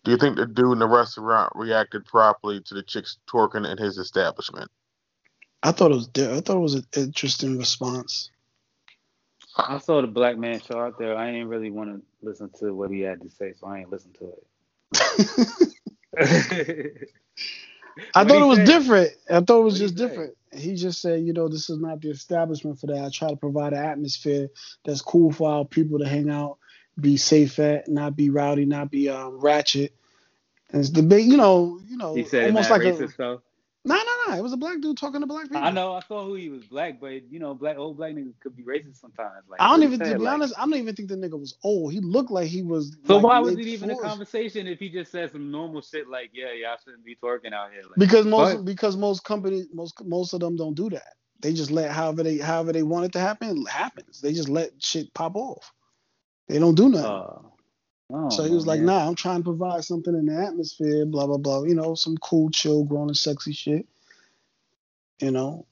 Do you think the dude in the restaurant reacted properly to the chicks twerking in his establishment? I thought it was. I thought it was an interesting response. I saw the black man show out there. I ain't really want to listen to what he had to say, so I ain't listen to it. *laughs* I thought it was said? different. I thought it was What'd he just say? different. He just said, you know, this is not the establishment for that. I try to provide an atmosphere that's cool for our people to hang out, be safe at, not be rowdy, not be um, ratchet. And it's the big, you know, you know, He said almost like racist a stuff. no, no, no. It was a black dude talking to black people. I know. I saw who he was black, but you know, black old black niggas could be racist sometimes. Like I don't even, to be like- honest, I don't even think the nigga was old. He looked like he was. So like why was it even a conversation if he just said some normal shit like, yeah, y'all shouldn't be twerking out here? Like, Because most But- because most companies most most of them don't do that. They just let however they however they want it to happen it happens. They just let shit pop off. They don't do nothing. uh, so he was like, man. "Nah, I'm trying to provide something in the atmosphere, blah blah blah. You know, some cool, chill, grown and sexy shit. You know,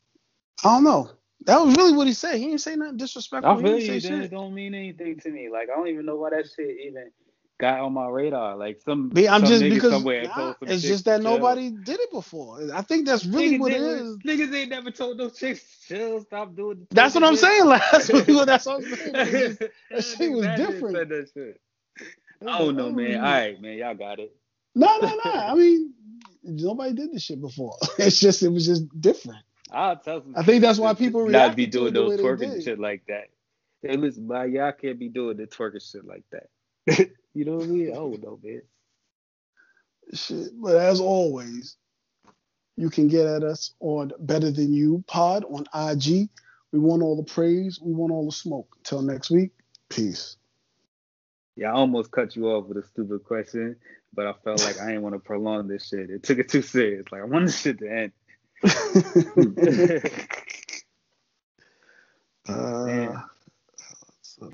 I don't know. That was really what he said. He didn't say nothing disrespectful. I he feel didn't you. it don't mean anything to me. Like I don't even know why that shit even got on my radar. Like some, I'm some just nigga because somewhere nah, told some it's just that nobody did it before. I think that's really niggas what it is. Niggas ain't never told no chicks chill, stop doing. *laughs* That's what I'm saying. Last week, that's what I'm saying. That shit was to different. said that shit. I don't know, oh, man. All right, man, y'all got it. No, no, no. I *laughs* mean, nobody did this shit before. *laughs* It's just it was just different. I'll tell some. I think that's why people not be doing those twerking shit like that. Hey, listen, man, y'all can't be doing the twerking shit like that. You know what I mean? I don't know, man. Shit. But as always, you can get at us on Better Than You Pod on IG. We want all the praise. We want all the smoke. Until next week, peace. Yeah, I almost cut you off with a stupid question, but I felt like I didn't want to prolong this shit. It took it too serious. Like I want this shit to end. *laughs* *laughs* uh, Man.